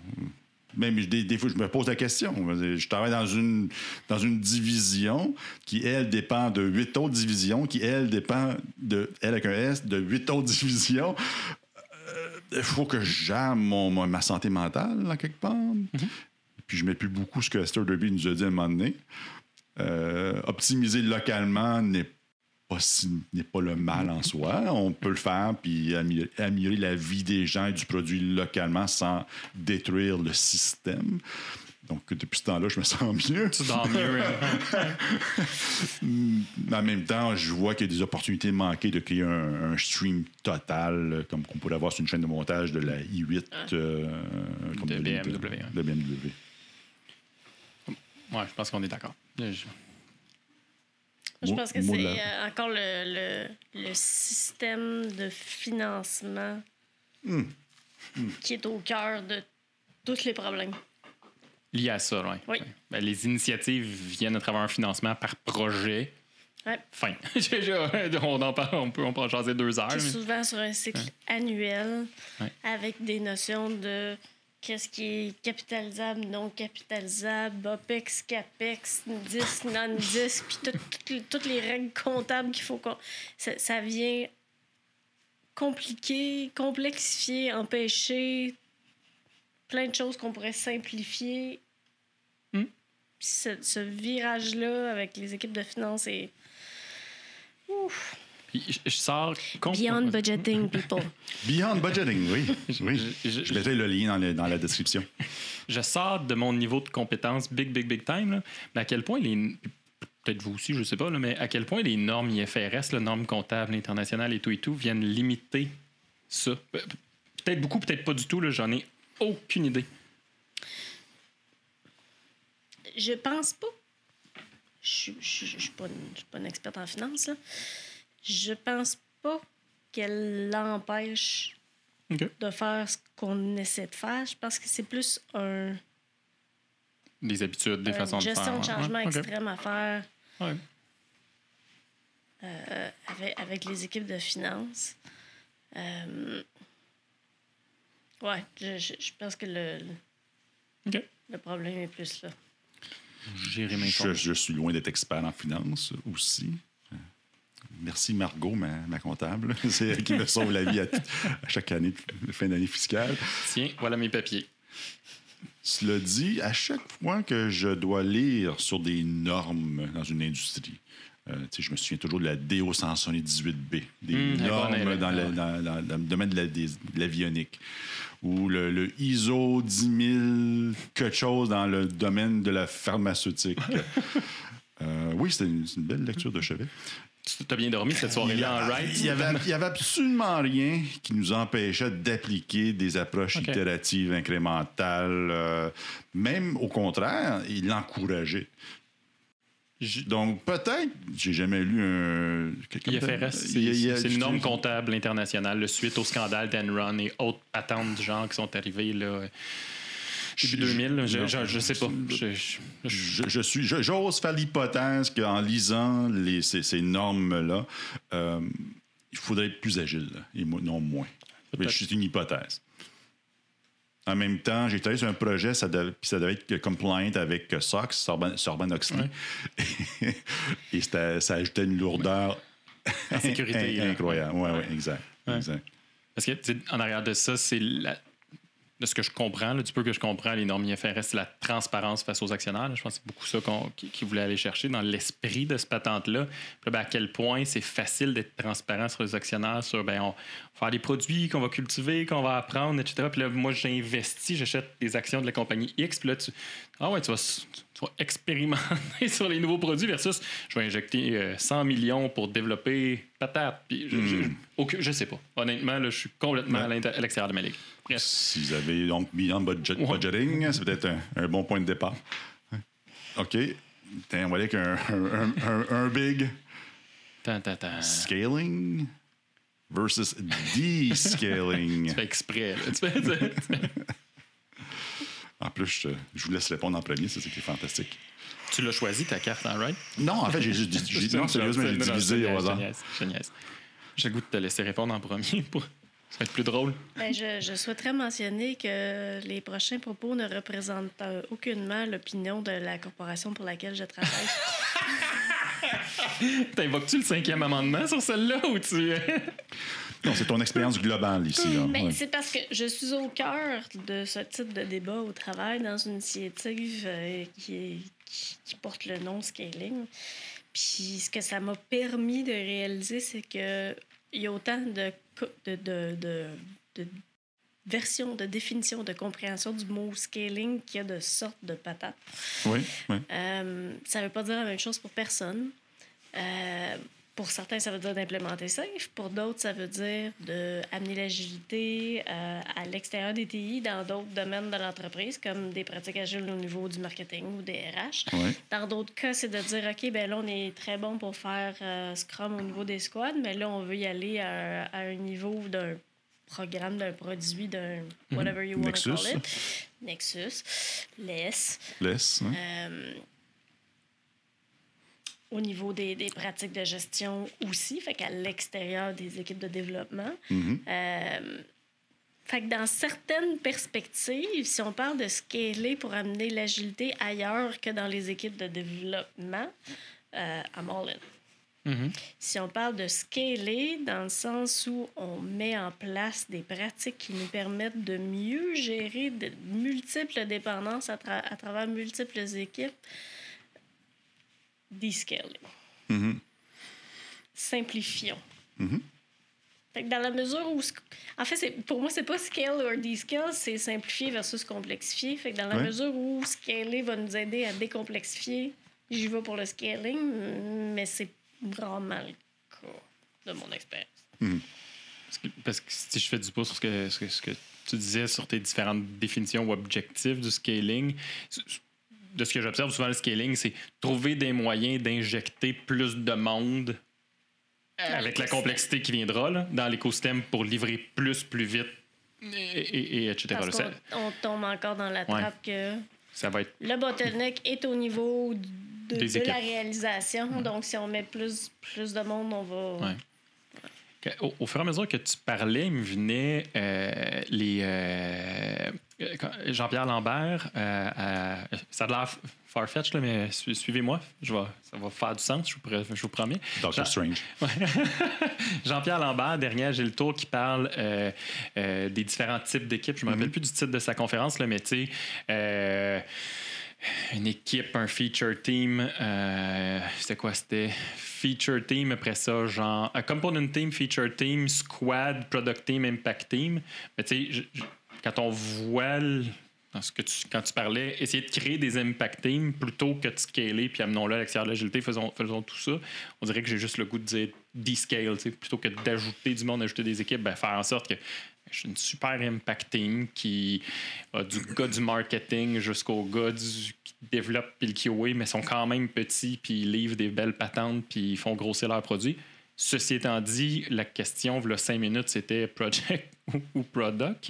Même des, des fois, je me pose la question. Je travaille dans une, dans une division qui, elle, dépend de huit autres divisions, qui, elle, dépend de, elle avec un S, de huit autres divisions. Il faut que mon, mon- ma santé mentale, là, quelque part. Puis je ne mets plus beaucoup ce que Esther Derby nous a dit à un moment donné. Euh, optimiser localement n'est pas, si- n'est pas le mal en soi. On peut le faire puis améliorer, la vie des gens et du produit localement sans détruire le système. Donc, depuis ce temps-là, je me sens mieux. Tu dors mieux. hein? En même temps, je vois qu'il y a des opportunités manquées de créer un, un stream total, comme qu'on pourrait avoir sur une chaîne de montage de la i8 euh, comme BMW, de BMW. Ouais, je pense qu'on est d'accord. Je- pense que c'est euh, encore le, le, le système de financement Hmm. qui est au cœur de tous les problèmes. Lié à ça, ouais. Oui. Ouais. Ben, les initiatives viennent à travers un financement par projet. Ouais. Fin. On en parle, on peut, on peut en jaser deux heures. Qui est mais- souvent sur un cycle annuel Ouais. avec des notions de qu'est-ce qui est capitalisable, non capitalisable, OPEX, CAPEX, 10, non-10, puis tout- tout- toutes les règles comptables qu'il faut qu'on. Ça, ça vient compliquer, complexifier, empêcher plein de choses qu'on pourrait simplifier. Hmm? Puis ce, ce virage-là avec les équipes de finances est. Ouf. Puis je, je sors. con- Beyond budgeting, people. Beyond budgeting, oui. oui. Je- je- Je mettrai le lien dans, le- dans la description. je sors de mon niveau de compétence big, big, big time, là, mais à quel point les. peut-être vous aussi, je ne sais pas, là, mais à quel point les normes IFRS, les normes comptables internationales et tout et tout, viennent limiter ça? Pe- Peut-être beaucoup, peut-être pas du tout, là, j'en ai aucune idée. Je pense pas. Je ne suis pas, une- je suis pas une experte en finance. Là. Je pense pas qu'elle l'empêche de faire ce qu'on essaie de faire. Je pense que c'est plus un, Des habitudes, des une façons de faire. gestion de changement Ouais, extrême à faire Ouais. euh, avec, avec les équipes de finance. Euh, ouais, je, je- je pense que le, le problème est plus là. Gérer mes Je, je suis loin d'être expert en finance aussi. Merci Margot, ma, ma comptable. C'est elle qui me sauve la vie à, à chaque année fin d'année fiscale. Tiens, voilà mes papiers. Cela dit, à chaque fois que je dois lire sur des normes dans une industrie, euh, je me souviens toujours de la DO 178B, des est normes bonne, dans, dans- dans- dans le domaine de la- des- de l'avionique, ou le, le ISO 10 000, quelque chose dans le domaine de la pharmaceutique. Euh, oui, c'était une, c'est une belle lecture de chevet. Tu as bien dormi cette soirée-là en ride? Il n'y avait, il y avait absolument rien qui nous empêchait d'appliquer des approches OK. itératives, incrémentales. euh, même au contraire, il l'encourageait. Donc, peut-être, j'ai jamais lu un. IFRS, c'est une norme comptable internationale, le suite au scandale d'Enron et autres patentes du genre qui sont arrivées là, début Je- 2000. là. Je, je, je sais pas. Je- suis, j'ose faire l'hypothèse qu'en lisant les, ces, ces normes-là, euh, il faudrait être plus agile, là, et non moins. C'est une hypothèse. En même temps, j'ai travaillé sur un projet, ça devait, puis ça devait être compliant avec euh, SOX, Sorban- Sorban-Oxley. Et ça ajoutait une lourdeur En sécurité, là. incroyable. Oui, oui, Ouais. exact. Ouais. exact. Parce que, tu sais, en arrière de ça, c'est la- de ce que je comprends, là, du peu que je comprends, les normes IFRS, c'est la transparence face aux actionnaires. Je pense que c'est beaucoup ça qu'on, qui, qui voulait aller chercher dans l'esprit de ce patente-là. Là, ben, à quel point c'est facile d'être transparent sur les actionnaires, sur ben, on faire des produits qu'on va cultiver, qu'on va apprendre, etc. Puis là, moi, j'investis, j'achète des actions de la compagnie X. Puis là, tu, ah ouais, tu vas, s- tu vas expérimenter sur les nouveaux produits versus je vais injecter euh, 100 millions pour développer patate. Puis je, je, aucun- je sais pas. Honnêtement, là, je suis complètement à Ouais. à l'extérieur de ma ligue. Bref. Si vous avez donc mis en budget, budgeting, c'est peut-être un, un bon point de départ. OK. Tiens, on va aller avec un, un- un- un big Tant, tant, tant. scaling versus descaling. Tu fais exprès. là. Tu fais- tu fais- tu fais- En plus, je, je vous laisse répondre en premier, c'est ça qui est fantastique. Tu l'as choisi, ta carte, en right? Non, en fait, j'ai juste non, sérieusement, j'ai divisé au hasard. Je niaise. J'ai le goût de te laisser répondre en premier pour ça va être plus drôle. Ben, je, je souhaiterais mentionner que les prochains propos ne représentent euh, aucunement l'opinion de la corporation pour laquelle je travaille. T'invoques-tu le cinquième amendement sur celle-là ou tu. Non, c'est ton expérience globale ici. Là. Ouais. c'est parce que je suis au cœur de ce type de débat au travail dans une initiative euh, qui, est- qui, qui porte le nom Scaling. Puis ce que ça m'a permis de réaliser, c'est que il y a autant de, de, de, de, de versions, de définitions, de compréhension du mot scaling qu'il y a de sortes de patates. Oui, oui. Euh, ça ne veut pas dire la même chose pour personne. Euh, pour certains, ça veut dire d'implémenter safe. Pour d'autres, ça veut dire d'amener l'agilité euh, à l'extérieur des TI dans d'autres domaines de l'entreprise, comme des pratiques agiles au niveau du marketing ou des RH. Dans d'autres cas, c'est de dire, OK, ben là, on est très bon pour faire euh, Scrum au niveau des squads, mais là, on veut y aller à, à un niveau d'un programme, d'un produit, d'un whatever you want to call it. Nexus, LESS. Hein. Euh, au niveau des, des pratiques de gestion aussi, fait qu'à l'extérieur des équipes de développement. Mhm. Euh, fait que dans certaines perspectives, si on parle de scaler pour amener l'agilité ailleurs que dans les équipes de développement, euh, I'm all in. Mhm. Si on parle de scaler dans le sens où on met en place des pratiques qui nous permettent de mieux gérer de multiples dépendances à, tra- à travers multiples équipes, descaling. Mhm. Simplifions. Mhm. Fait que dans la mesure où... En fait, c'est- pour moi, c'est pas scale ou descale, c'est simplifier versus complexifier. Fait que dans la Ouais. mesure où scaler va nous aider à décomplexifier, J'y vais pour le scaling, mais c'est vraiment le cas de mon expérience. Parce que, parce que si je fais du pouce sur ce que, ce que, ce que tu disais sur tes différentes définitions ou objectifs du scaling, de ce que j'observe souvent, le scaling, c'est trouver des moyens d'injecter plus de monde avec la complexité qui viendra là, dans l'écosystème pour livrer plus, plus vite, et, et- et etc. Parce on tombe encore dans la Ouais. trappe que ça va être le bottleneck est au niveau de, la réalisation. Donc, si on met plus, plus de monde, on va. Ouais. Au, au fur et à mesure que tu parlais, il me venait euh, les. euh, euh, Jean-Pierre Lambert, euh, euh, ça a l'air farfetch, là, mais su- suivez-moi, je vais, ça va faire du sens, je vous, pr- je vous promets. Doctor Jean- Strange. Jean-Pierre Lambert, dernier J'ai le tour, qui parle euh, des différents types d'équipes. Je me rappelle plus du titre de sa conférence, là, mais tu sais, une équipe, un feature team, euh, c'était quoi? C'était feature team, après ça, genre, un component team, feature team, squad, product team, impact team. Mais tu sais, quand on voit dans ce que tu, quand tu parlais, essayer de créer des impact teams plutôt que de scaler puis amenons-le à l'extérieur de l'agilité, faisons, faisons tout ça. On dirait que j'ai juste le goût de dire descale, plutôt que d'ajouter du monde, d'ajouter des équipes, ben, faire en sorte que je suis une super impact team qui a du gars du marketing jusqu'au gars du, qui développe puis le QA, mais sont quand même petits puis ils livrent des belles patentes puis ils font grossir leurs produits. Ceci étant dit, la question, il y a cinq minutes, c'était project ou- product.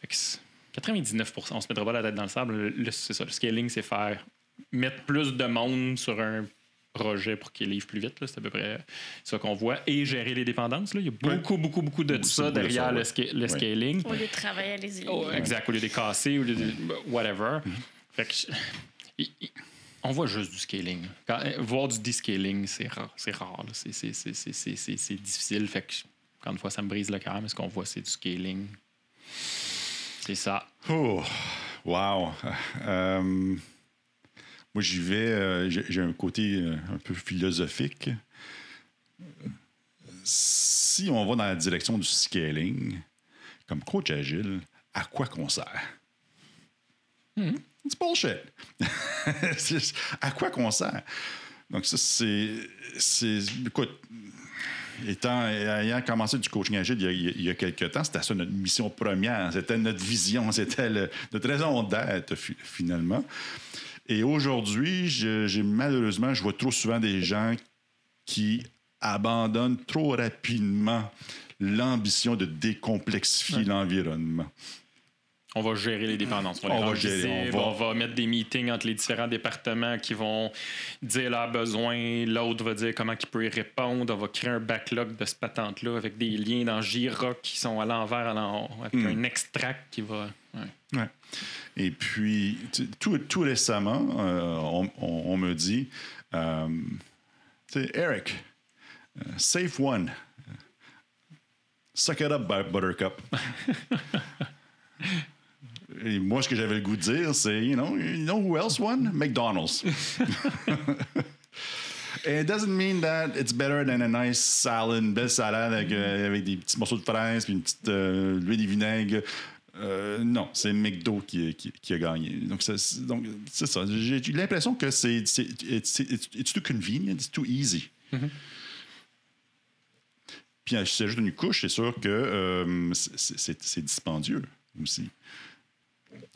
Fait que c'est- 99 on se mettra pas la tête dans le sable. Le- le- C'est ça, le scaling, c'est faire mettre plus de monde sur un projet pour qu'il livre plus vite. C'est à peu près ça qu'on voit. Et gérer les dépendances. là. Il y a beaucoup, beaucoup, beaucoup de ça derrière le, ouais. sca- le Ouais. scaling. Au lieu de travailler à les Oh, exact, au lieu de casser, au lieu de whatever. Mhm. Fait que on voit juste du scaling. Quand- euh, voir du descaling, c'est rare. C'est rare. difficile. Fait que, encore une fois, ça me brise le cœur, mais ce qu'on voit, c'est du scaling. C'est ça. Oh, wow. Euh, moi, j'y vais. euh, j'ai un côté un peu philosophique. Si on va dans la direction du scaling, comme coach agile, à quoi qu'on sert? C'est bullshit. À quoi qu'on sert? Donc, ça, c'est. c'est- Écoute, étant, ayant commencé du coaching agile il y a, il y a- quelques temps, c'était ça notre mission première, c'était notre vision, c'était notre raison d'être fi- finalement. Et aujourd'hui, j'ai malheureusement, je vois trop souvent des gens qui abandonnent trop rapidement l'ambition de décomplexifier l'environnement. On va gérer les dépendances. On, va gérer, on va- on va mettre des meetings entre les différents départements qui vont dire leurs besoins. L'autre va dire comment il peut y répondre. On va créer un backlog de ce patente-là avec des liens dans Jira qui sont à l'envers, à l'en- avec Hmm. un extract qui va. ouais. Ouais. Et puis, tout, tout récemment, euh, on, me dit, euh, Eric, euh, safe one. Suck it up, Bu- Buttercup. Et moi, ce que j'avais le goût de dire, c'est, you know, you know who else won? McDonald's. And it doesn't mean that it's better than a nice salad, une belle salade avec, euh, avec des petits morceaux de fraises puis une petite euh, l'huile et vinaigre. Euh, non, c'est McDo qui, qui, qui a gagné. Donc, c'est, donc, c'est ça. J'ai l'impression que c'est, c'est it's, it's, it's too convenient, it's too easy. Puis, si j'ajoute une couche, c'est sûr que euh, c'est, c'est- c'est dispendieux aussi.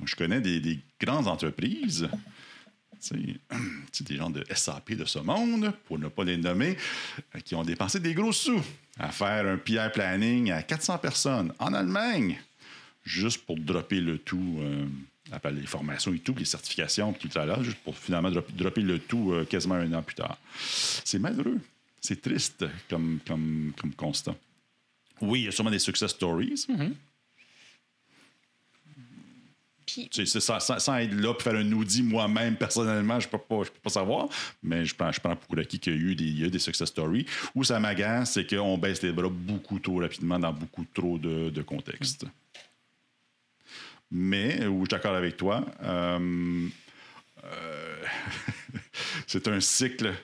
Je connais des, des grandes entreprises, des gens de SAP de ce monde, pour ne pas les nommer, euh, qui ont dépensé des gros sous à faire un PR planning à 400 personnes en Allemagne, juste pour dropper le tout, euh, après les formations et tout, les certifications, puis tout là, juste pour finalement drop- dropper le tout euh, quasiment un an plus tard. C'est malheureux. C'est triste comme, comme, constat. Oui, il y a sûrement des success stories. Tu ça, sans, être là pour faire un audit moi-même, personnellement, je ne peux, pas- savoir, mais je prends, je prends pour acquis qu'il y a eu des, success stories. Où ça m'agace, c'est qu'on baisse les bras beaucoup trop rapidement dans beaucoup trop de, contextes. Mais, où je suis d'accord avec toi, euh, euh, c'est un cycle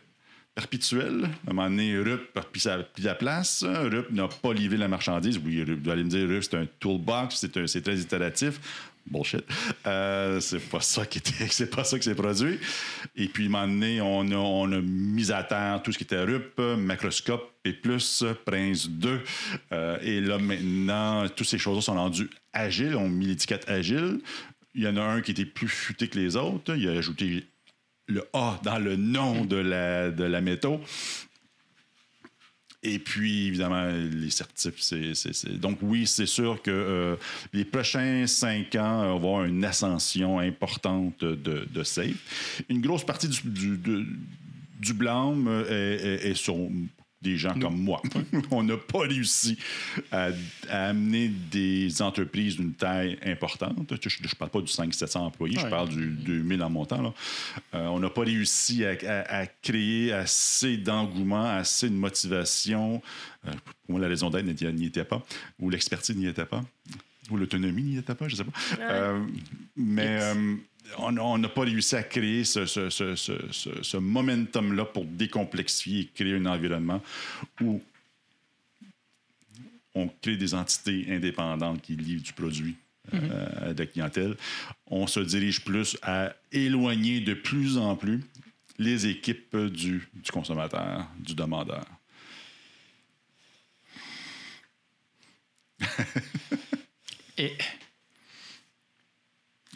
perpétuel. À un moment donné, RUP a pris, la place. RUP n'a pas livré la marchandise. Oui, RUP, vous allez me dire, RUP, c'est un toolbox, c'est très itératif. Bullshit. Euh, c'est pas ça qui était, c'est pas ça qui s'est produit. Et puis, à un moment donné, on a, on a mis à terre tout ce qui était RUP, Macroscope et plus, Prince 2. Euh, et là, maintenant, toutes ces choses-là sont rendues agiles. On mis l'étiquette agile. Il y en a un qui était plus futé que les autres. Il a ajouté le A dans le nom de la, de la métaux. Et puis, évidemment, les certifs, c'est, Donc, oui, c'est sûr que euh, les prochains cinq ans, on va avoir une ascension importante de, de safe. Une grosse partie du, du, du blâme est sur des gens comme moi. on n'a pas réussi à, à amener des entreprises d'une taille importante. Je ne parle pas du 500-700 employés, je parle du 2000 en montant. Là. Euh, on n'a pas réussi à, à- à créer assez d'engouement, assez de motivation. Euh, pour moi, la raison d'être n'y- était pas, ou l'expertise n'y était pas, ou l'autonomie n'y était pas, je ne sais pas. Euh, mais euh, on n'a pas réussi à créer ce, ce- ce- ce- ce- ce momentum-là pour décomplexifier et créer un environnement où on crée des entités indépendantes qui livrent du produit euh, à la clientèle. On se dirige plus à éloigner de plus en plus les équipes du, du consommateur, du demandeur. Et.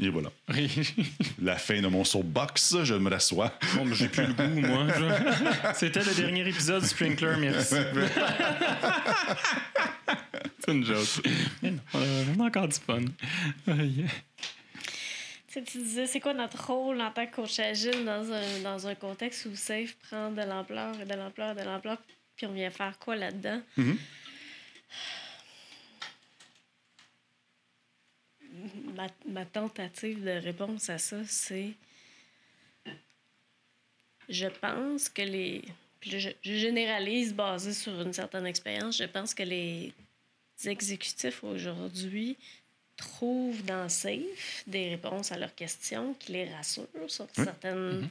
Et voilà. La fin de mon soapbox, je me rassois. Bon, mais j'ai plus le goût, moi. Je- C'était le dernier épisode du Sprinkler, merci. C'est une joke. Mais non, on a encore du fun. Tu sais, tu disais, c'est quoi notre rôle en tant que coach agile dans un, dans un contexte où Safe prend de l'ampleur et de l'ampleur et de l'ampleur, puis on vient faire quoi là-dedans? Ma, ma tentative de réponse à ça, c'est. Je pense que les. puis je, je généralise basé sur une certaine expérience. Je pense que les exécutifs aujourd'hui trouvent dans Safe des réponses à leurs questions qui les rassurent sur certaines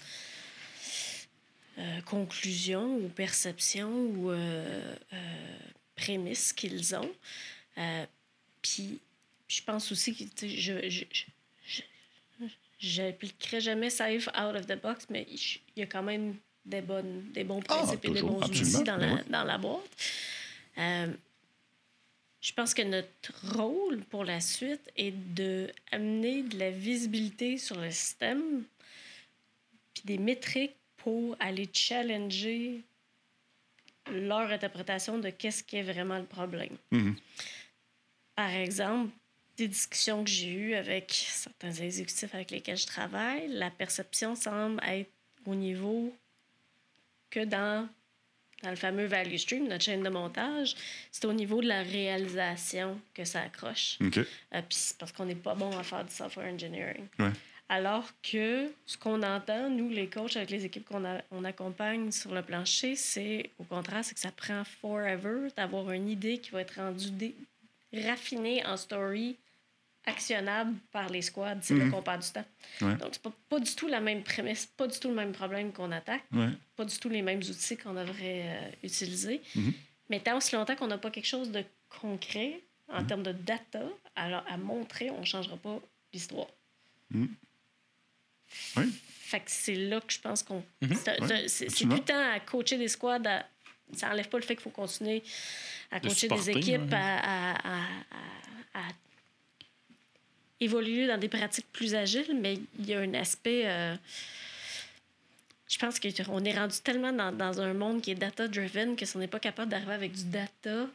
euh, conclusions ou perceptions ou euh, euh, prémices qu'ils ont. Puis je pense aussi que je, je, je, j'appliquerai jamais Safe out of the box, mais il y a quand même des, bonnes, des bons Ah, principes et des bons absolument, outils dans la, ouais. dans la boîte. Euh, je pense que notre rôle pour la suite est de amener de la visibilité sur le système, puis des métriques pour aller challenger leur interprétation de qu'est-ce qui est vraiment le problème. Mhm. Par exemple, des discussions que j'ai eues avec certains exécutifs avec lesquels je travaille, la perception semble être au niveau que dans, dans le fameux value stream, notre chaîne de montage, c'est au niveau de la réalisation que ça accroche. Euh, Puis c'est parce qu'on n'est pas bon à faire du software engineering. Ouais. Alors que ce qu'on entend, nous, les coachs avec les équipes qu'on a- on accompagne sur le plancher, c'est au contraire, c'est que ça prend forever d'avoir une idée qui va être rendue dé- raffinée en story, actionnable par les squads. C'est là Mhm. qu'on perd du temps. Ouais. Donc, c'est pas, pas du tout la même prémisse, pas du tout le même problème qu'on attaque, Ouais. pas du tout les mêmes outils qu'on devrait euh, utiliser. Mhm. Mais tant aussi longtemps qu'on n'a pas quelque chose de concret en Mhm. termes de data alors, à montrer, on ne changera pas l'histoire. Mhm. Oui. Fait que c'est là que je pense qu'on. C'est- Ouais, plus tant à coacher des squads. à- Ça n'enlève pas le fait qu'il faut continuer à De coacher des équipes, ouais. à, à- à- à- à évoluer dans des pratiques plus agiles, mais il y a un aspect. euh, je pense qu'on est rendu tellement dans, dans un monde qui est data-driven que si on n'est pas capable d'arriver avec du data,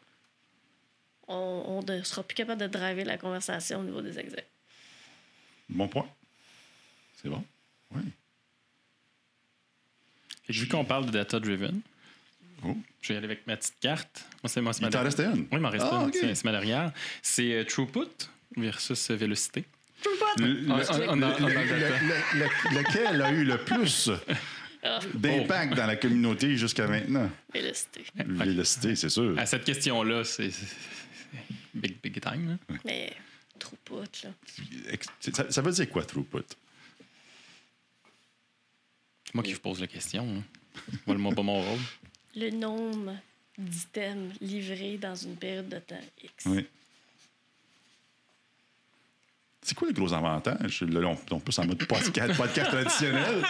on ne sera plus capable de driver la conversation au niveau des execs. Bon point. C'est bon. Oui. Vu qu'on parle de data-driven, Oh. je vais y aller avec ma petite carte. Moi, c'est moi, c'est Il ma t'en une? Oui, il m'en reste Ah, une. C'est ma dernière. C'est euh, Throughput versus Vélocité. Lequel a eu le plus Ah, d'impact dans la communauté jusqu'à maintenant? vélocité. Vélocité, c'est sûr. À cette question-là, c'est big, big time. hein? Mais trop pote, là. Ça, ça veut dire quoi, throughput? C'est moi qui vous pose la question. hein. Voilà pas mon rôle. Le nombre d'items livrés dans une période de temps X. Oui. C'est quoi le gros avantage? Là, on, on peut en mode podcast, podcast traditionnel.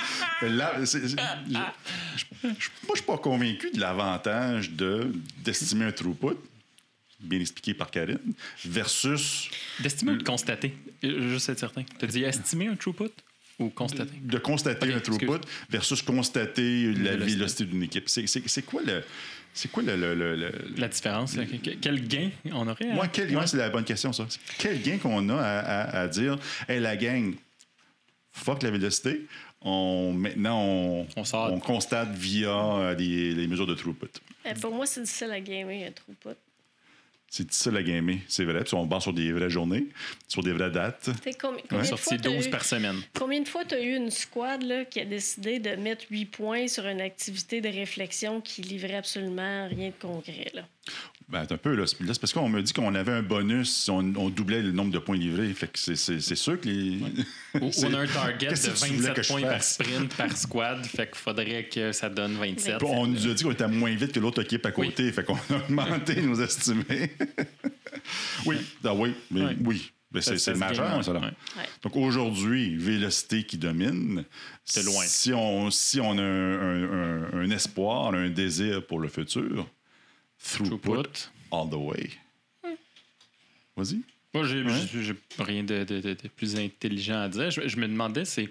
Là, je- je- je- moi, je suis pas convaincu de l'avantage de, d'estimer un throughput, bien expliqué par Karine, versus D'estimer ou de constater? Juste être certain. Tu as dit estimer un throughput ou constater? de constater un throughput versus constater la vélocité. d'une équipe. C'est quoi le. C'est quoi le. le- le- le- La différence. Quel gain on aurait? Moi, quel gain, Ouais. c'est la bonne question, ça. Quel gain qu'on a à, à- à dire, hey, la gang, fuck la vélocité, on, maintenant, on, On sort. constate via euh, les, les mesures de throughput. Euh, pour moi, c'est difficile à gamer un throughput. C'est difficile à gamer, c'est vrai. Puis on base sur des vraies journées, sur des vraies dates. Combien, de fois Sorti t'as 12 eu- par semaine. combien de fois tu as eu une squad là, qui a décidé de mettre 8 points sur une activité de réflexion qui livrait absolument rien de concret? Là? Ben, un peu, là. C'est c'est parce qu'on me dit qu'on avait un bonus si on, on doublait le nombre de points livrés. Fait que c'est, c'est- c'est sûr que les. C'est- On a un target de Qu'est-ce que tu voulais que 27 je points par sprint, par squad. Fait qu'il faudrait que ça donne 27. Puis on nous a dit qu'on était moins vite que l'autre équipe à côté, fait qu'on a augmenté nos estimés. oui, ah oui, mais Ouais. oui. Mais c'est, c'est majeur, gagne, ça. là. ouais. Ouais. Donc aujourd'hui, vélocité qui domine. De loin. Si on, si on a un, un- un- un espoir, un désir pour le futur, throughput, Throughput. all the way. Vas-y. Moi, j'ai Ouais. rien de, de- de- de plus intelligent à dire. Je, je me demandais, c'est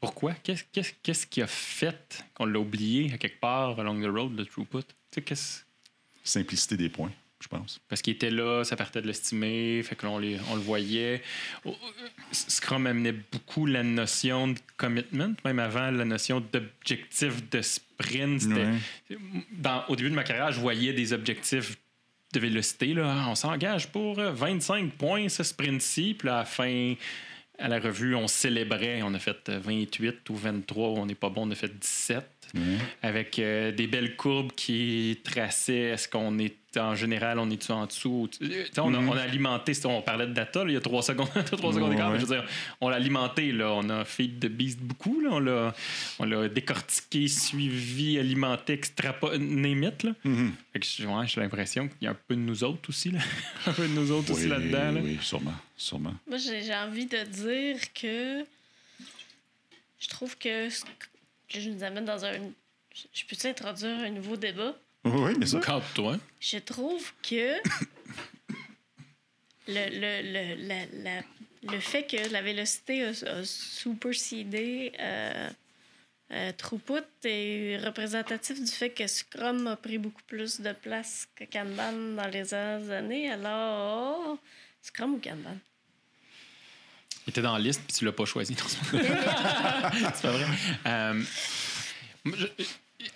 pourquoi? Qu'est-ce qu'est-ce qui a fait qu'on l'a oublié à quelque part along the road, le throughput? Tu sais, qu'est-ce- Simplicité des points, je pense. Parce qu'il était là, ça partait de l'estimer, fait que les- on le voyait. Oh, euh, Scrum amenait beaucoup la notion de commitment, même avant la notion d'objectif de sprint. C'était- Ouais. dans- au début de ma carrière, je voyais des objectifs de vélocité. Là. On s'engage pour euh, 25 points ce sprint-ci. Puis à la fin, à la revue, on célébrait. On a fait euh, 28 ou 23. On n'est pas bon, on a fait 17. Ouais. Avec euh, des belles courbes qui traçaient est-ce qu'on est en général, on est en dessous. Sais, on, a, on a alimenté, on parlait de data là, il y a trois secondes, trois secondes d'écart, Ouais. mais je veux dire, on l'a alimenté, là, on a fait de beast beaucoup, là, on l'a on l'a décortiqué, suivi, alimenté, extrapolé. Mhm. Fait que j'ai ouais, j'ai l'impression qu'il y a un peu de nous autres aussi, là. un peu de nous autres aussi là-dedans. Là. oui, sûrement, sûrement. Moi, j'ai j'ai envie de dire que je trouve que, ce- que je nous amène dans un. Je peux-tu introduire un nouveau débat? Oui, mais ça. Calme-toi. Je trouve que le, le, le, la- la- le fait que la vélocité a, a supersédé euh, euh, Throughput est représentatif du fait que Scrum a pris beaucoup plus de place que Kanban dans les dernières années. Alors, Scrum ou Kanban? Il était dans la liste, puis tu l'as pas choisi. C'est pas vrai. Euh, je-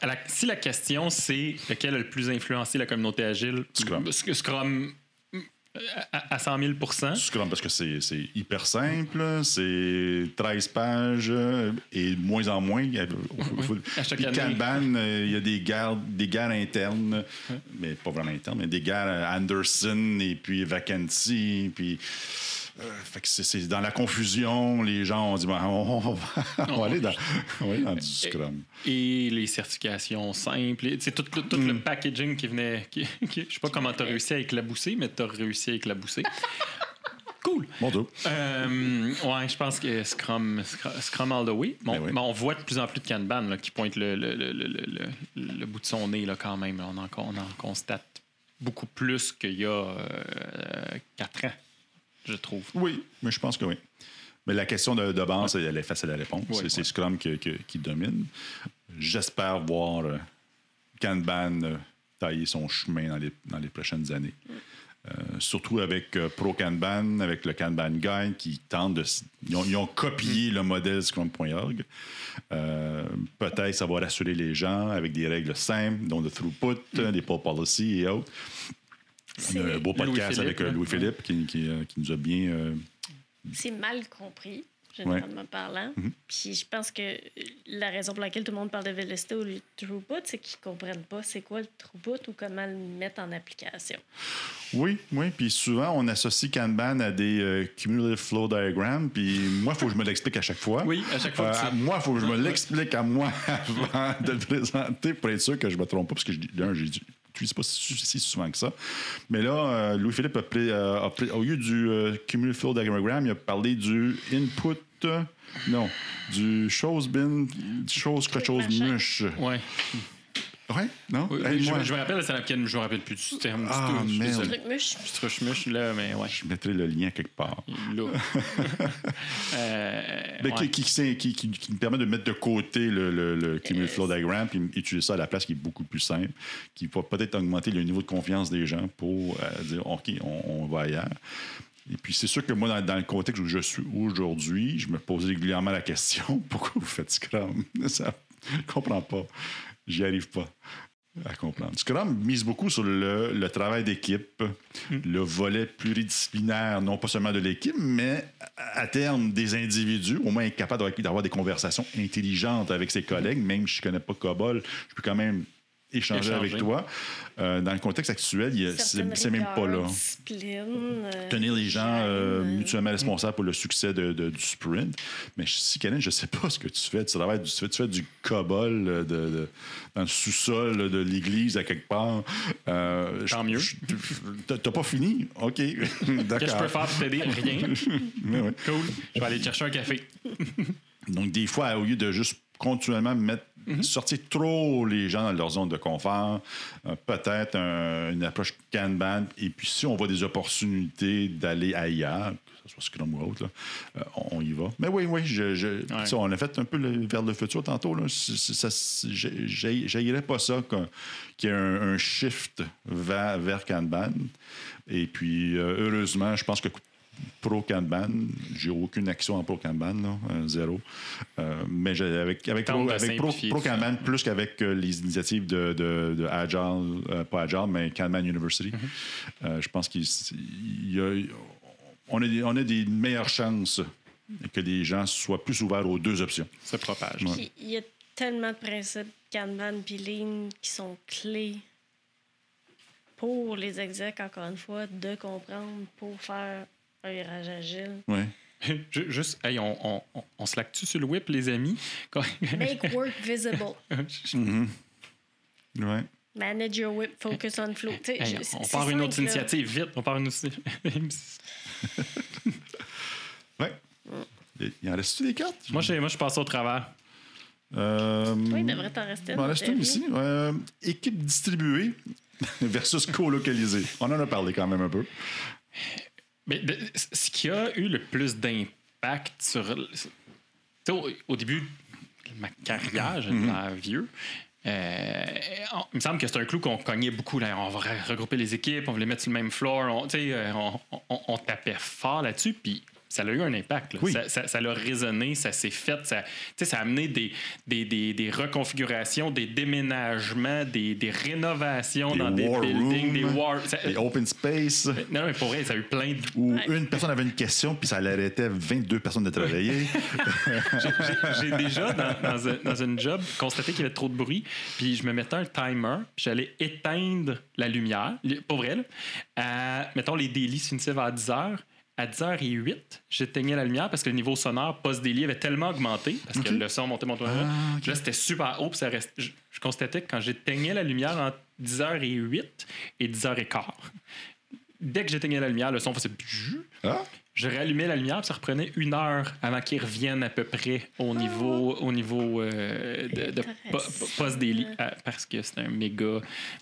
la- si la question, c'est lequel a le plus influencé la communauté agile, Scrum. Sc- Scrum à, à 100 000 Scrum, parce que c'est hyper simple, c'est 13 pages euh, et de moins en moins. il y a- À chaque année. Kanban, euh, il y a des guerres, des guerres internes, mais pas vraiment internes, mais des guerres euh, Anderson et puis Vacancy, puis. Euh, fait que c'est- dans la confusion, les gens ont dit bon, on, va, on va aller dans, aller dans du Scrum. et les certifications simples. C'est tout, tout- tout Mm. le packaging qui venait. Qui, qui- je sais pas comment tu as réussi à éclabousser, mais tu as réussi à éclabousser. cool. Bon, tout. Euh, ouais, je pense que Scrum, Scrum, Scrum all the way. Bon, Ben oui. on voit de plus en plus de Kanban là, qui pointe le, le, le, le, le- le bout de son nez là, quand même. On en, on en constate beaucoup plus qu'il y a euh, quatre ans, je trouve. Oui, mais je pense que oui. Mais la question de, de base, elle est facile à répondre. Ouais, c'est ouais. Scrum qui, qui- qui domine. J'espère voir euh, Kanban euh, tailler son chemin dans les, dans les prochaines années. Euh, surtout avec Pro Kanban, avec le Kanban Guide qui tente de. Ils ont, ils ont copié le modèle Scrum.org. Peut-être ça va rassurer les gens avec des règles simples, dont le throughput, des poll policy et autres. On a un beau podcast avec euh. Louis-Philippe qui, qui, euh, qui nous a bien. euh, C'est mal compris, généralement parlant. Mhm. Puis je pense que la raison pour laquelle tout le monde parle de vélocité ou de throughput, c'est qu'ils ne comprennent pas c'est quoi le throughput ou comment le mettre en application. Oui, oui. Puis souvent, on associe Kanban à des euh, cumulative flow diagrams. Puis moi, il faut que je me l'explique à chaque fois. Oui, à chaque fois Euh, que tu- à moi, il faut que je me l'explique à moi avant de le présenter pour être sûr que je ne me trompe pas. Parce que, je dis- d'un, j'ai dû- n'utilisent pas si, si souvent que ça. Mais là, euh, Louis-Philippe a, pris, euh, a au lieu du euh, Cumulative Flow Diagram, il a parlé du input. euh, non, du chose bin, du chose quelque chose muche. Ouais. Ouais, non? Oui, Hey, je, moi, je me rappelle, c'est laquelle, je me rappelle plus du terme Ah, du tout. Merde. là, mais ouais. je mettrai le lien quelque part. Là. Euh, Mais ouais. qui, qui, qui, qui- qui- qui nous permet de mettre de côté le, le, le Cumulative Flow Diagram puis utiliser ça à la place qui est beaucoup plus simple, qui va peut-être augmenter le niveau de confiance des gens pour euh, dire OK, on, on va ailleurs. Et puis, c'est sûr que moi, dans, dans le contexte où je suis aujourd'hui, je me pose régulièrement la question pourquoi vous faites Scrum? Ça, Je comprends pas. J'y arrive pas à comprendre. Scrum mise beaucoup sur le, le travail d'équipe, le volet pluridisciplinaire, non pas seulement de l'équipe, mais à terme des individus, au moins être capable d'avoir- d'avoir des conversations intelligentes avec ses collègues, même si je ne connais pas COBOL, je peux quand même échanger, Échanger. avec toi. Euh, dans le contexte actuel, c'est même pas là discipline, euh, tenir les gens euh, mutuellement responsables pour le succès de- de- du sprint. Mais si, Karen, je ne sais pas ce que tu fais. Tu travailles, du- tu fais, tu fais du cobol de, de- dans le sous-sol de l'église à quelque part. Euh, Tant je- mieux. T'as pas fini? OK. Qu'est-ce que je peux faire pour t'aider? Rien. Ouais. Cool. Je vais aller chercher un café. Donc, des fois, au lieu de juste continuellement mettre, sortir trop les gens dans leur zone de confort, euh, peut-être un- une approche Kanban. Et puis, si on voit des opportunités d'aller ailleurs, que ce soit Scrum ou autre, là, euh, on, y va. Mais oui, oui, je, je- Ouais. ça, on a fait un peu le- vers le futur tantôt. Là. C'est- c'est- ça- c'est- j'ai- j'ai- J'haïrais pas ça qu'il y ait un, un shift vers, vers Kanban. Et puis, euh, heureusement, je pense que pro Kanban, j'ai aucune action en pro Kanban, là, euh, zéro. Euh, mais avec, avec, pro, avec ça. Kanban, plus qu'avec euh, les initiatives de, de, de Agile, euh, pas Agile, mais Kanban University, euh, je pense y a, on, a des, on a des meilleures chances que les gens soient plus ouverts aux deux options. Se propage. Ouais. Il y a tellement de principes Kanban puis Lean qui sont clés pour les execs, encore une fois, de comprendre pour faire un virage agile. Ouais. Ju- Juste, hey, on, on, on, on se lactue sur le whip, les amis? Make work visible. Ouais. Manage your whip, focus on flow. Hey, je- on part une autre là. initiative, vite. On part une autre Ouais. Il il en reste-tu des cartes? moi, je, moi, je passe au travers. Euh, Oui, il devrait t'en rester. Il m'en reste une ici. Euh, équipe distribuée versus co-localisée. On en a parlé quand même un peu. Mais ce qui a eu le plus d'impact sur. Tu sais, au, au début de ma carrière, j'ai l'air vieux. euh, on- il me semble que c'est un clou qu'on cognait beaucoup. Là. On va re- regrouper les équipes, on les mettre sur le même floor. On, euh, on, on- on tapait fort là-dessus. Puis ça a eu un impact. Oui. Ça, ça, ça l'a résonné, ça s'est fait. Ça, a amené des, des, des, des reconfigurations, des déménagements, des, des rénovations Des dans des buildings, des war. ça- Et open space, non, mais pour vrai, ça a eu plein de où Ouais. une personne avait une question, puis ça l'arrêtait 22 personnes de travailler. J'ai- déjà, dans, dans, un, dans une job, constaté qu'il y avait trop de bruit, puis je me mettais un timer, puis j'allais éteindre la lumière, pas vrai, là. À, mettons, les délits se finissaient vers 10 h. À 10h08, j'éteignais la lumière parce que le niveau sonore post-délit avait tellement augmenté, parce que le son montait, montait, montait. Ah, Là, c'était super haut, puis ça reste... je, je constatais que quand j'éteignais la lumière entre 10h08 et 10h15, dès que j'éteignais la lumière, le son faisait... Ah? Je rallumais la lumière, puis ça reprenait une heure avant qu'ils reviennent à peu près au niveau, au niveau euh, de, de po- po- post-daily. euh, Parce que c'est un méga,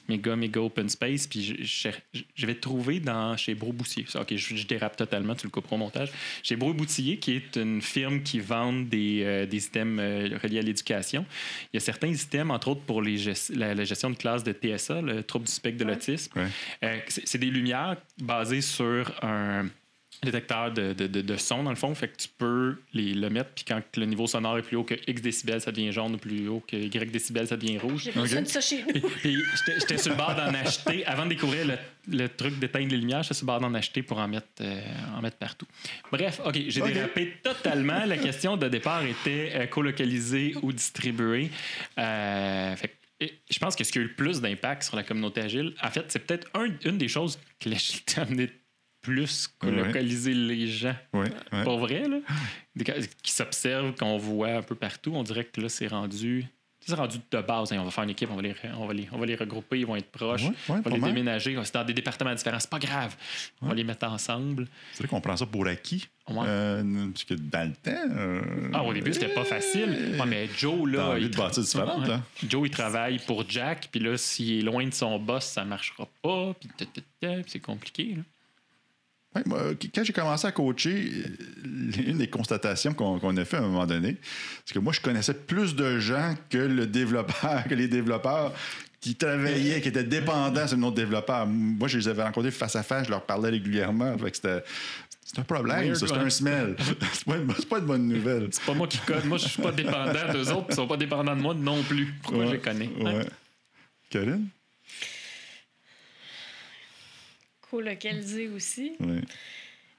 méga, méga open space. Puis je- je- j'avais trouvé dans, chez Bro Boussier, ça, ok, je, je dérape totalement, tu le couperas au montage. Chez Bro Boussier, qui est une firme qui vend des, euh, des euh, reliés à l'éducation, il y a certains systèmes, entre autres pour les gest- la, la gestion de classe de TSA, le trouble du spectre de l'autisme. Ouais. Euh, c'est des lumières basées sur un détecteur de, de, de, de son, dans le fond. Fait que tu peux les, le mettre, puis quand le niveau sonore est plus haut que X décibels, ça devient jaune, ou plus haut que Y décibels, ça devient rouge. J'ai besoin Ok. de ça chez nous. J'étais sur le bord d'en acheter. Avant de découvrir le, le truc d'éteindre les lumières, j'étais sur le bord d'en acheter pour en mettre, euh, en mettre partout. Bref, OK, j'ai Ok. dérapé totalement. La question de départ était euh, colocalisé ou distribué. Euh, fait que, et je pense que ce qui a eu le plus d'impact sur la communauté agile, en fait, c'est peut-être un- une des choses que l'agile a amené plus colocaliser les gens. Ouais, ouais. Pour vrai, là, des cas qui s'observent, qu'on voit un peu partout, on dirait que là, c'est rendu C'est rendu de base. hein, on va faire une équipe, on va, les, on, va les, on va les regrouper, ils vont être proches. Ouais, ouais, on va pas les déménager. C'est dans des départements différents. C'est pas grave. On va Ouais. les mettre ensemble. C'est vrai qu'on prend ça pour acquis. Ouais. Euh, parce que dans le temps. euh, Ah, au début, c'était pas facile. Ouais, mais Joe, là. Il tra- Ouais. là. Joe, il travaille pour Jack, puis là, s'il est loin de son boss, ça marchera pas, puis c'est compliqué. Là. Moi, quand j'ai commencé à coacher, euh, une des constatations qu'on a fait à un moment donné, c'est que moi, je connaissais plus de gens que le développeur, que les développeurs qui travaillaient, qui étaient dépendants sur notre développeur. Moi, je les avais rencontrés face à face, je leur parlais régulièrement. C'était. C'est un problème, c'est un smell. c'est pas, pas une bonne nouvelle. C'est pas moi qui code. Moi, je suis pas dépendant d'eux autres, ils sont pas dépendants de moi non plus. Pourquoi je les connais? Ouais. Hein? Corinne? Co-localisé aussi.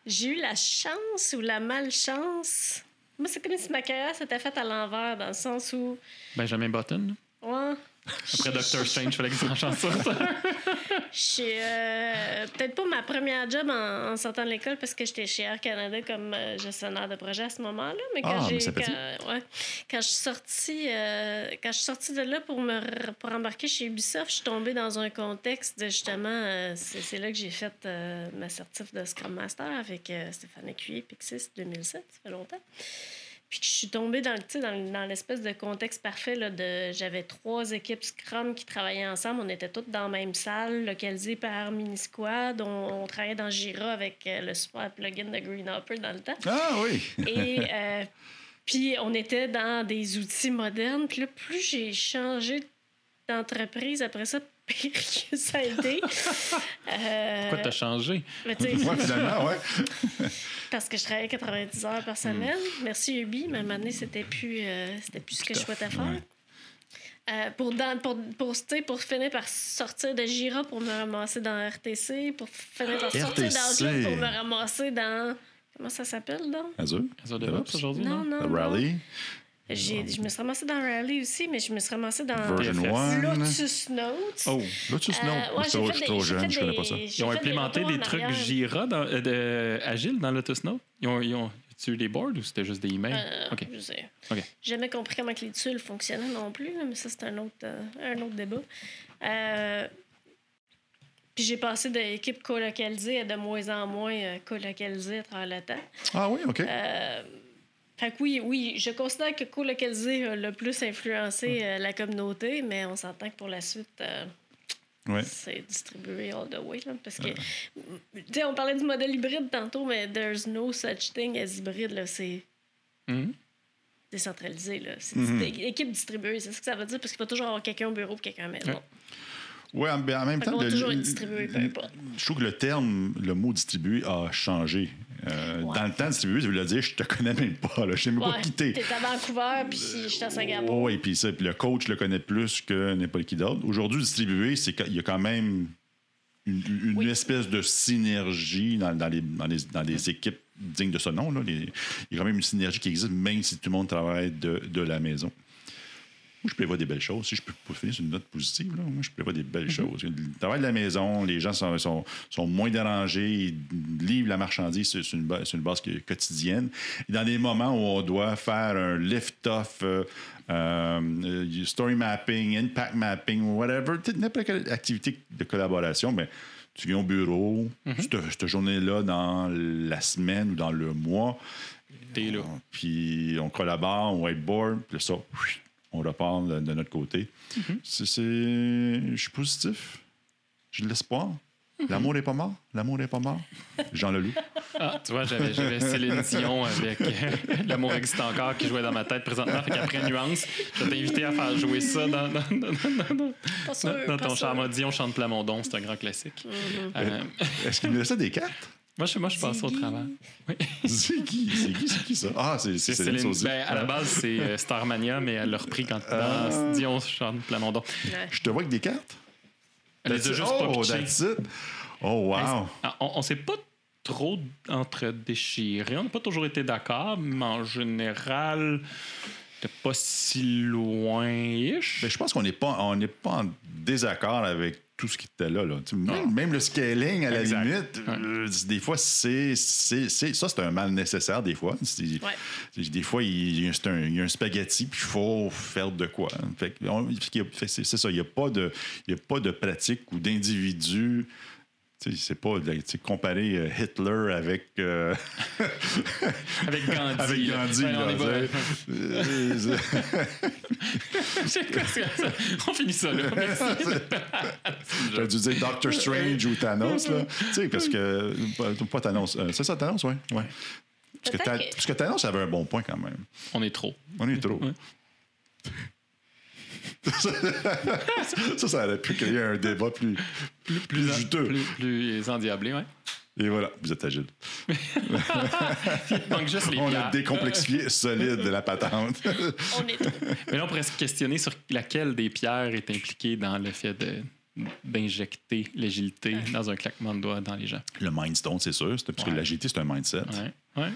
J'ai eu la chance ou la malchance. Moi, c'est comme si ma carrière s'était faite à l'envers, dans le sens où. Benjamin Button. Ouais. Après Doctor Strange, il fallait qu'il s'en chante ça. Chez, euh, peut-être pas ma première job en, en sortant de l'école parce que j'étais chez Air Canada comme euh, gestionnaire de projet à ce moment-là. Mais quand Ah, j'ai quand, ouais, quand je suis sortie euh, quand je suis sortie de là pour me pour embarquer chez Ubisoft, je suis tombée dans un contexte de justement euh, c'est, là que j'ai fait ma certif de Scrum Master avec Stéphane Écuyer Pixis 2007, ça fait longtemps. Puis que je suis tombée dans, dans, dans l'espèce de contexte parfait. Là, de, j'avais trois équipes Scrum qui travaillaient ensemble. On était toutes dans la même salle, localisées par Mini Squad. On, on travaillait dans Jira avec euh, le super plugin de Greenhopper dans le temps. Ah oui! Et euh, puis, on était dans des outils modernes. Puis là, plus j'ai changé d'entreprise après ça, pire que ça a été. Euh, Pourquoi t'as changé? mais Ouais, finalement, ouais. parce que je travaillais 90 heures par semaine. Merci Ubi, mais à un moment donné, c'était plus, euh, c'était plus ce que je souhaitais faire. Ouais. Euh, pour, dans, pour, pour, tu sais, pour finir par sortir de Jira pour me ramasser dans RTC, pour finir par sortir RTC. d'Outlook pour me ramasser dans. Comment ça s'appelle, donc? Azure? Azure DevOps aujourd'hui, Non, non? non. Le non. Rally? J'ai- Je me suis ramassée dans Rally aussi, mais je me suis ramassée dans Version TFS. 1? Lotus Notes. Oh, Lotus Euh, Note. ouais, je suis trop- jeune, je connais pas ça. Ils ont implémenté des trucs. Jira dans, euh, agile dans Lotus Note. Ils ont, ils ont tu eu des boards ou c'était juste des emails? Euh, OK. je sais. OK. J'ai jamais compris comment que les tuiles fonctionnaient non plus, mais ça, c'est un autre, euh, un autre débat. Euh, puis j'ai passé d'équipe colocalisée à de moins en moins euh, colocalisée à travers le temps. Ah oui, OK. Euh, fait que oui, oui, je considère que colocalisé a le plus influencé euh, la communauté, mais on s'entend que pour la suite, euh, Ouais. c'est distribué all the way. là, parce que, tu sais, on parlait du modèle hybride tantôt, mais there's no such thing as hybride. là, C'est Mhm. décentralisé. là. C'est Mhm. une équipe distribuée. C'est ça que ça veut dire, parce qu'il va toujours avoir quelqu'un au bureau et quelqu'un à la maison. Ouais. En, ben, en même Fait temps, qu'on va le- toujours être distribué, peu importe. je trouve que le terme, le mot distribué a changé. Euh, Ouais. Dans le temps, distribué, ça veut dire je te connais même pas, là, je sais même pas qui t'es. T'es à Vancouver, puis je suis à Singapour. Oui, puis ça, puis le coach le connaît plus que n'importe qui d'autre. Aujourd'hui, distribué, c'est qu'il y a quand même une, une Oui. espèce de synergie dans, dans les, dans, les, dans les équipes dignes de ce nom. Là. Les- il y a quand même une synergie qui existe, même si tout le monde travaille de, de la maison. Moi, je prévois des belles choses. Si je peux finir sur une note positive, là, moi, je prévois des belles choses. Le travail de la maison, les gens sont, sont, sont moins dérangés, ils livrent la marchandise sur une, ba- sur une base quotidienne. Et dans des moments où on doit faire un lift-off, euh, euh, euh, story mapping, impact mapping, whatever, n'importe quelle activité de collaboration, mais tu viens au bureau, cette, cette journée-là, dans la semaine ou dans le mois, T'es là. puis on collabore, on whiteboard, puis ça, on repart de, de notre côté. C'est- c'est- Je suis positif. J'ai de l'espoir. L'amour n'est pas mort. L'amour n'est pas mort. Jean Leloup. Ah, tu vois, j'avais, Céline Dion avec euh, L'amour existe encore qui jouait dans ma tête présentement. Fait qu'après Nuance, je vais t'inviter à faire jouer ça dans, dans, dans, dans- dans- Pas sûr, dans pas ton charme. Dion chante Plamondon, c'est un grand classique. Euh, Est-ce qu'il me laissait des cartes? Moi, je, moi, je passe au Ziggy. travail. C'est qui? C'est qui? C'est qui ça? Ah, c'est c'est C'est Céline Céline, Sauzy. ben, à la base, c'est euh, Starmania, mais elle l'a repris quand Ah. dans Dion chante Plamondon. Ouais. Je te vois avec des cartes? Elle les a juste pas oh, that's it. Oh, wow. Ah, On, on s'est pas trop entre déchirés. On n'a pas toujours été d'accord, mais en général, t'es pas si loin-ish. Ben, je pense qu'on n'est pas, on n'est pas en désaccord avec tout ce qui était là. là. Même, même le scaling, à la Exact. limite, Ouais. euh, des fois, c'est, c'est, c'est- ça, c'est un mal nécessaire, des fois. Ouais. Des fois, il y, a, c'est un, il y a un spaghetti, puis il faut faire de quoi. C'est, c'est ça, il n'y a, pas de- il y a pas de pratique ou d'individu. Tu sais, C'est pas comparer euh, Hitler avec, euh, Avec Gandhi. avec là. Gandhi. Ouais, on là, quoi ça? On finit ça là. J'aurais dû dire Doctor Strange ou Thanos, là. Tu sais, parce que. Pas, Thanos. euh, c'est ça, Thanos, oui. Ouais. Parce, que parce que Thanos avait un bon point quand même. On est trop. On est trop. Ouais. ça, ça aurait pu créer un débat plus, plus, plus juteux. Plus, plus endiablé, ouais. Et voilà, vous êtes agile. Il juste les On a décomplexifié solide de la patente. On est. Mais là, on pourrait se questionner sur laquelle des pierres est impliquée dans le fait de d'injecter l'agilité dans un claquement de doigts dans les gens. Le Mindstone, c'est sûr. c'est- Parce que l'agilité, c'est un mindset. Ouais. Ouais.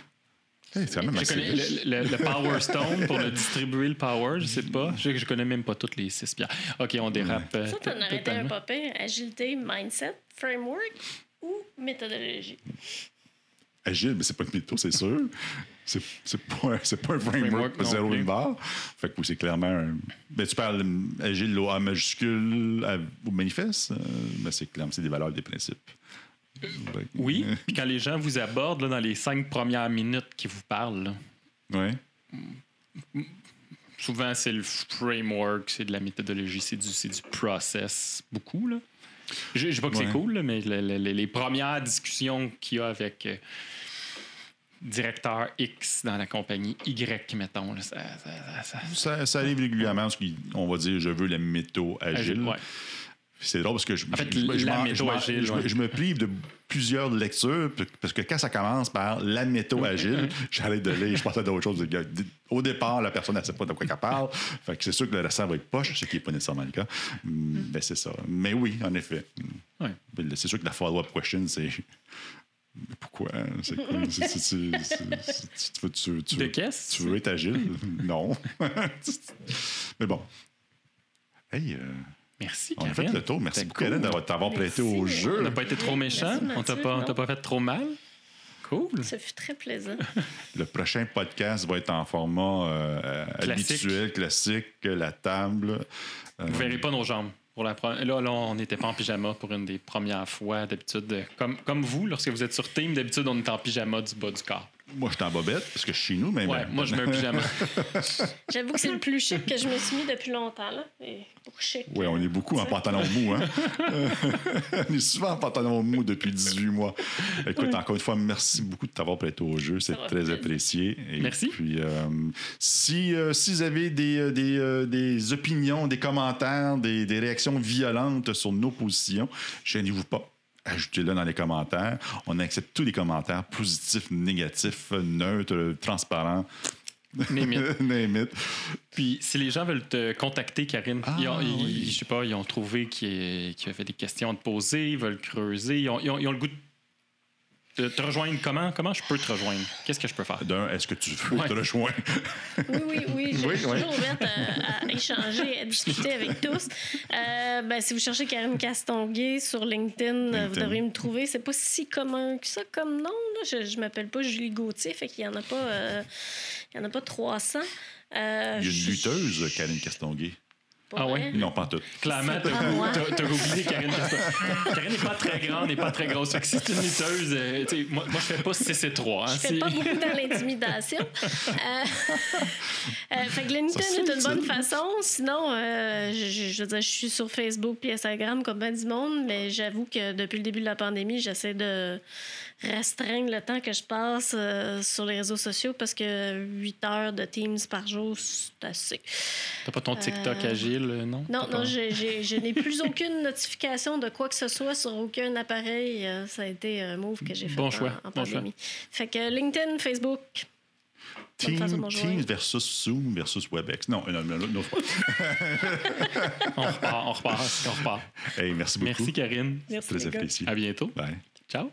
Hey, c'est même assez le, le- le Power Stone pour le distribuer le power, je sais pas. Je, je connais même pas toutes les six pierres. OK, on dérape. euh, Ça, t'en aurais été un pire. Agilité, mindset, framework ou méthodologie? Agile, mais c'est pas une méthode, c'est sûr. C'est c'est pas, c'est pas un framework, Framework zéro une barre. Fait que oui, c'est clairement un. Ben, tu parles agile au A majuscule à- au manifeste, euh, ben, c'est clairement c'est des valeurs, des principes. Oui, puis quand les gens vous abordent là, dans les cinq premières minutes qu'ils vous parlent, là, Ouais. souvent c'est le framework, c'est de la méthodologie, c'est du, du process, beaucoup. Là. Je ne dis pas que Ouais. c'est cool, là, mais le- le- le- les premières discussions qu'il y a avec euh, directeur X dans la compagnie Y, mettons, là, ça, ça- ça- ça- Ça, ça arrive régulièrement, parce qu'on va dire je veux la méthode agile. ouais. C'est drôle parce que je, En fait, je- agile, me- ouais. je me prive de plusieurs lectures parce que quand ça commence par la agile, j'arrête de lire, je pense à d'autres choses. Au départ, la personne ne sait pas de quoi elle parle. Fait que c'est sûr que le restant va être poche, ce qui n'est pas nécessairement le cas. Mm, Ben, c'est ça. Mais oui, en effet. Ouais. Ben, C'est sûr que la follow-up question, c'est. Pourquoi? C'est quoi? Tu De? Tu veux être agile? non. Mais bon. Hey, euh, Merci, on a fait le tour. Merci beaucoup, cool. Hélène, d'avoir t'avoir prêté au On jeu. n'a pas été trop méchant. Merci, on t'a pas, on t'a pas fait trop mal? Cool. Ça fut très plaisant. Le prochain podcast va être en format euh, Classique. habituel, classique, la table. Euh, Vous verrez pas nos jambes. Pour la pre- Là, là, on n'était pas en pyjama pour une des premières fois. D'habitude, euh, comme, comme vous, lorsque vous êtes sur Team, d'habitude, on est en pyjama du bas du corps. Moi, je suis en bobette parce que je suis chez nous, mais. Ouais, moi, je mets un pyjama. J'avoue que c'est le plus chic que je me suis mis depuis longtemps. Là. Et pour chic. Oui, on est beaucoup en pantalon mou. Hein? on est souvent en pantalon mou depuis 18 mois. Écoute, encore une fois, merci beaucoup de t'avoir prêté au jeu. C'est très apprécié. Et Merci. Puis, euh, si, euh, si vous avez des, euh, des, euh, des opinions, des commentaires, des, des réactions violentes sur nos positions, gênez-vous pas. Ajoutez-le dans les commentaires. On accepte tous les commentaires, positifs, négatifs, neutres, transparents. It. Puis, si les gens veulent te contacter, Karine, Ah, ils ont, ils- oui. je sais pas, ils ont trouvé qu'il y, qu'il y avait des questions à te poser, ils veulent creuser, ils ont, ils ont- ils ont le goût de te rejoindre. Comment, comment je peux te rejoindre? Qu'est-ce que je peux faire? D'un, est-ce que tu veux Ouais. te rejoindre? Oui, oui, oui. Je Oui, suis oui. toujours ouverte à, à échanger, à discuter avec tous. Euh, ben, si vous cherchez Karine Castonguay sur LinkedIn, euh, vous devriez me trouver. C'est pas si commun que ça comme nom. Là. Je, je m'appelle pas Julie Gauthier, fait qu'il y en a pas, euh, il y en a pas 300. Euh, Il y a une lutteuse, Karine Castonguay. Pas Ah ouais? Non, pas tout. Clairement, t'as oublié Karine. Karine n'est pas très grande, n'est pas très grosse. Fait que si c'est une lutteuse, euh, tu sais, moi, moi, je fais pas 6 et 3. Hein, Je fais Si- pas beaucoup dans l'intimidation. Euh, euh, fait que LinkedIn est c'est une bonne façon. Sinon, euh, je veux dire, je suis sur Facebook puis Instagram comme ben du monde, mais j'avoue que depuis le début de la pandémie, j'essaie de restreindre le temps que je passe euh, sur les réseaux sociaux parce que 8 heures de Teams par jour, c'est assez. T'as pas ton TikTok Euh, agile, euh, non? Non, non, je n'ai plus aucune notification de quoi que ce soit sur aucun appareil. Euh, Ça a été un move que j'ai fait Bon en, choix, en bon choix. pandémie. Fait que LinkedIn, Facebook. Teams versus Zoom versus WebEx. Non, non, non, non, non. On repart, on repart, on repart. Hey, merci beaucoup. Merci, Karine. Merci, Très apprécié. À bientôt. Bye. Ciao.